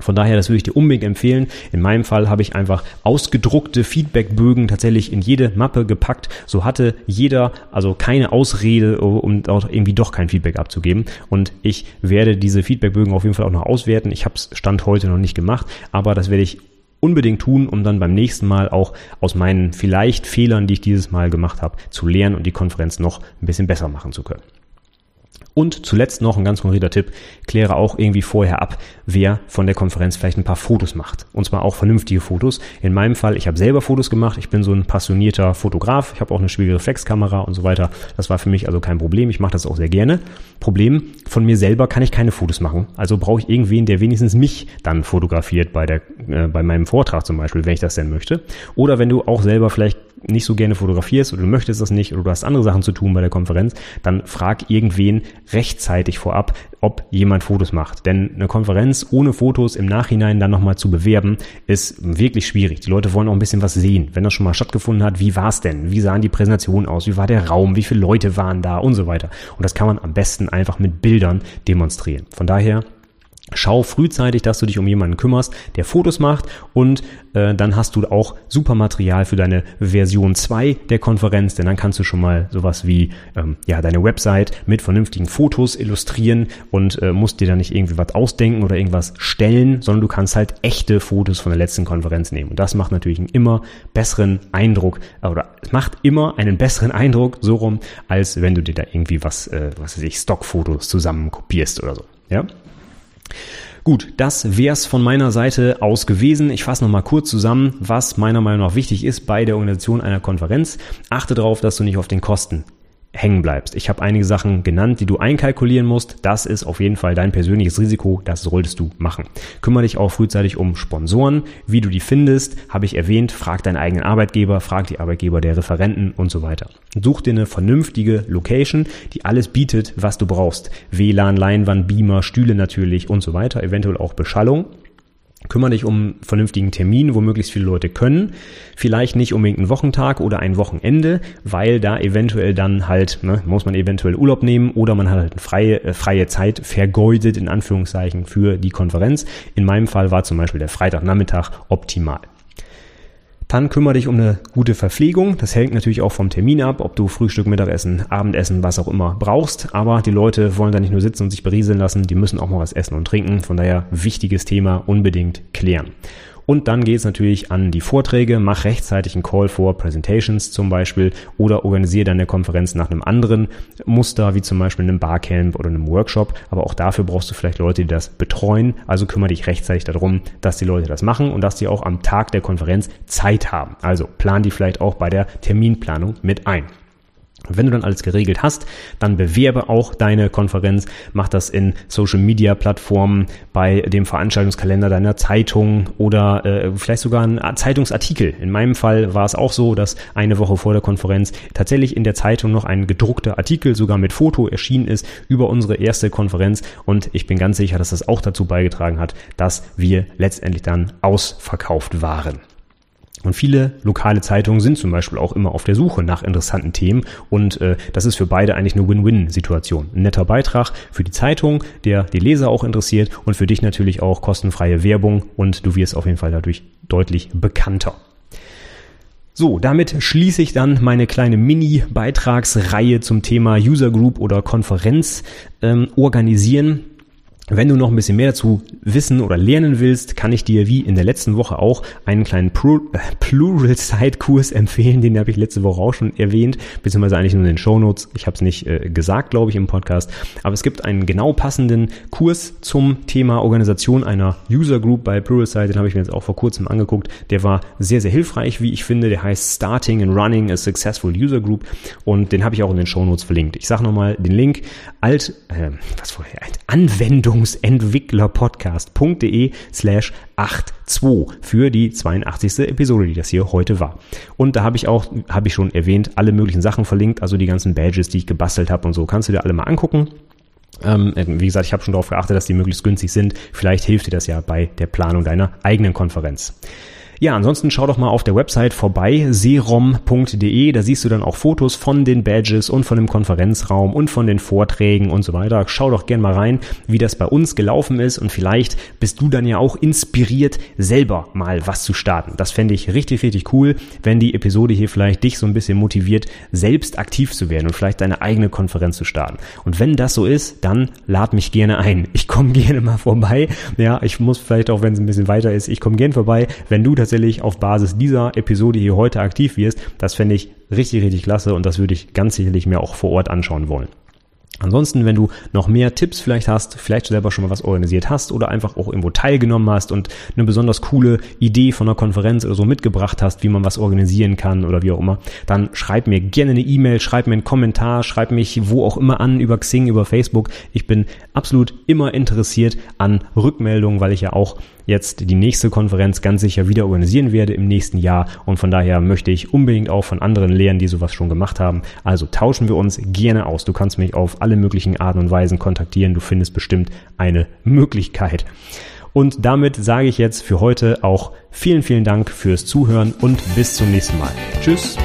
Von daher, das würde ich dir unbedingt empfehlen. In meinem Fall habe ich einfach ausgedruckte Feedbackbögen tatsächlich in jede Mappe gepackt. So hatte jeder also keine Ausrede, um auch irgendwie doch kein Feedback abzugeben. Und ich werde diese Feedbackbögen auf jeden Fall auch noch auswerten. Ich habe es Stand heute noch nicht gemacht, aber das werde ich unbedingt tun, um dann beim nächsten Mal auch aus meinen vielleicht Fehlern, die ich dieses Mal gemacht habe, zu lernen und die Konferenz noch ein bisschen besser machen zu können. Und zuletzt noch ein ganz konkreter Tipp, kläre auch irgendwie vorher ab, wer von der Konferenz vielleicht ein paar Fotos macht. Und zwar auch vernünftige Fotos. In meinem Fall, ich habe selber Fotos gemacht, ich bin so ein passionierter Fotograf, ich habe auch eine Spiegelreflexkamera und so weiter. Das war für mich also kein Problem, ich mache das auch sehr gerne. Problem, von mir selber kann ich keine Fotos machen. Also brauche ich irgendwen, der wenigstens mich dann fotografiert bei, der, äh, bei meinem Vortrag zum Beispiel, wenn ich das denn möchte. Oder wenn du auch selber vielleicht nicht so gerne fotografierst oder du möchtest das nicht oder du hast andere Sachen zu tun bei der Konferenz, dann frag irgendwen rechtzeitig vorab, ob jemand Fotos macht. Denn eine Konferenz ohne Fotos im Nachhinein dann nochmal zu bewerben, ist wirklich schwierig. Die Leute wollen auch ein bisschen was sehen. Wenn das schon mal stattgefunden hat, wie war es denn? Wie sahen die Präsentationen aus? Wie war der Raum? Wie viele Leute waren da? Und so weiter. Und das kann man am besten einfach mit Bildern demonstrieren. Von daher Schau frühzeitig, dass du dich um jemanden kümmerst, der Fotos macht und äh, dann hast du auch super Material für deine Version 2 der Konferenz, denn dann kannst du schon mal sowas wie ähm, ja deine Website mit vernünftigen Fotos illustrieren und äh, musst dir da nicht irgendwie was ausdenken oder irgendwas stellen, sondern du kannst halt echte Fotos von der letzten Konferenz nehmen und das macht natürlich einen immer besseren Eindruck äh, oder es macht immer einen besseren Eindruck so rum, als wenn du dir da irgendwie was äh, was weiß ich Stockfotos zusammen kopierst oder so, ja? Gut, das wär's von meiner Seite aus gewesen. Ich fasse nochmal kurz zusammen, was meiner Meinung nach wichtig ist bei der Organisation einer Konferenz. Achte darauf, dass du nicht auf den Kosten hängen bleibst. Ich habe einige Sachen genannt, die du einkalkulieren musst. Das ist auf jeden Fall dein persönliches Risiko. Das solltest du machen. Kümmere dich auch frühzeitig um Sponsoren. Wie du die findest, habe ich erwähnt. Frag deinen eigenen Arbeitgeber, frag die Arbeitgeber der Referenten und so weiter. Such dir eine vernünftige Location, die alles bietet, was du brauchst. WLAN, Leinwand, Beamer, Stühle natürlich und so weiter. Eventuell auch Beschallung. Kümmere dich um einen vernünftigen Termin, wo möglichst viele Leute können. Vielleicht nicht unbedingt einen Wochentag oder ein Wochenende, weil da eventuell dann halt, ne, muss man eventuell Urlaub nehmen oder man hat halt eine freie, äh, freie Zeit vergeudet, in Anführungszeichen, für die Konferenz. In meinem Fall war zum Beispiel der Freitagnachmittag optimal. Dann kümmere dich um eine gute Verpflegung. Das hängt natürlich auch vom Termin ab, ob du Frühstück, Mittagessen, Abendessen, was auch immer brauchst. Aber die Leute wollen da nicht nur sitzen und sich berieseln lassen, die müssen auch mal was essen und trinken. Von daher wichtiges Thema unbedingt klären. Und dann geht es natürlich an die Vorträge, mach rechtzeitig einen Call for Presentations zum Beispiel oder organisiere deine Konferenz nach einem anderen Muster, wie zum Beispiel einem Barcamp oder einem Workshop. Aber auch dafür brauchst du vielleicht Leute, die das betreuen. Also kümmere dich rechtzeitig darum, dass die Leute das machen und dass die auch am Tag der Konferenz Zeit haben. Also plan die vielleicht auch bei der Terminplanung mit ein. Wenn du dann alles geregelt hast, dann bewerbe auch deine Konferenz, mach das in Social Media Plattformen, bei dem Veranstaltungskalender deiner Zeitung oder äh, vielleicht sogar ein Zeitungsartikel. In meinem Fall war es auch so, dass eine Woche vor der Konferenz tatsächlich in der Zeitung noch ein gedruckter Artikel sogar mit Foto erschienen ist über unsere erste Konferenz und ich bin ganz sicher, dass das auch dazu beigetragen hat, dass wir letztendlich dann ausverkauft waren. Und viele lokale Zeitungen sind zum Beispiel auch immer auf der Suche nach interessanten Themen und äh, das ist für beide eigentlich eine Win-Win-Situation. Ein netter Beitrag für die Zeitung, der die Leser auch interessiert und für dich natürlich auch kostenfreie Werbung und du wirst auf jeden Fall dadurch deutlich bekannter. So, damit schließe ich dann meine kleine Mini-Beitragsreihe zum Thema User Group oder Konferenz ähm, organisieren. Wenn du noch ein bisschen mehr dazu wissen oder lernen willst, kann ich dir wie in der letzten Woche auch einen kleinen äh, Plural-Side-Kurs [LAUGHS] empfehlen. Den habe ich letzte Woche auch schon erwähnt, beziehungsweise eigentlich nur in den Show Notes. Ich habe es nicht äh, gesagt, glaube ich, im Podcast. Aber es gibt einen genau passenden Kurs zum Thema Organisation einer User Group bei Pluralsight. Den habe ich mir jetzt auch vor kurzem angeguckt. Der war sehr, sehr hilfreich, wie ich finde. Der heißt Starting and Running a Successful User Group und den habe ich auch in den Show Notes verlinkt. Ich sage nochmal den Link. Alt, äh, was vorher? Anwendung Entwicklungspodcast.de slash 82 für die 82. Episode, die das hier heute war. Und da habe ich auch, habe ich schon erwähnt, alle möglichen Sachen verlinkt, also die ganzen Badges, die ich gebastelt habe und so, kannst du dir alle mal angucken. Ähm, wie gesagt, ich habe schon darauf geachtet, dass die möglichst günstig sind. Vielleicht hilft dir das ja bei der Planung deiner eigenen Konferenz. Ja, ansonsten schau doch mal auf der Website vorbei, serom.de. Da siehst du dann auch Fotos von den Badges und von dem Konferenzraum und von den Vorträgen und so weiter. Schau doch gern mal rein, wie das bei uns gelaufen ist und vielleicht bist du dann ja auch inspiriert, selber mal was zu starten. Das fände ich richtig, richtig cool, wenn die Episode hier vielleicht dich so ein bisschen motiviert, selbst aktiv zu werden und vielleicht deine eigene Konferenz zu starten. Und wenn das so ist, dann lad mich gerne ein. Ich komme [LAUGHS] gerne mal vorbei. Ja, ich muss vielleicht auch, wenn es ein bisschen weiter ist, ich komme gerne vorbei, wenn du tatsächlich tatsächlich auf Basis dieser Episode hier heute aktiv wirst, das fände ich richtig, richtig klasse und das würde ich ganz sicherlich mir auch vor Ort anschauen wollen. Ansonsten, wenn du noch mehr Tipps vielleicht hast, vielleicht selber schon mal was organisiert hast oder einfach auch irgendwo teilgenommen hast und eine besonders coole Idee von einer Konferenz oder so mitgebracht hast, wie man was organisieren kann oder wie auch immer, dann schreib mir gerne eine E-Mail, schreib mir einen Kommentar, schreib mich wo auch immer an, über Xing, über Facebook. Ich bin absolut immer interessiert an Rückmeldungen, weil ich ja auch jetzt die nächste Konferenz ganz sicher wieder organisieren werde im nächsten Jahr und von daher möchte ich unbedingt auch von anderen lernen, die sowas schon gemacht haben. Also tauschen wir uns gerne aus. Du kannst mich auf alle möglichen Arten und Weisen kontaktieren. Du findest bestimmt eine Möglichkeit. Und damit sage ich jetzt für heute auch vielen, vielen Dank fürs Zuhören und bis zum nächsten Mal. Tschüss.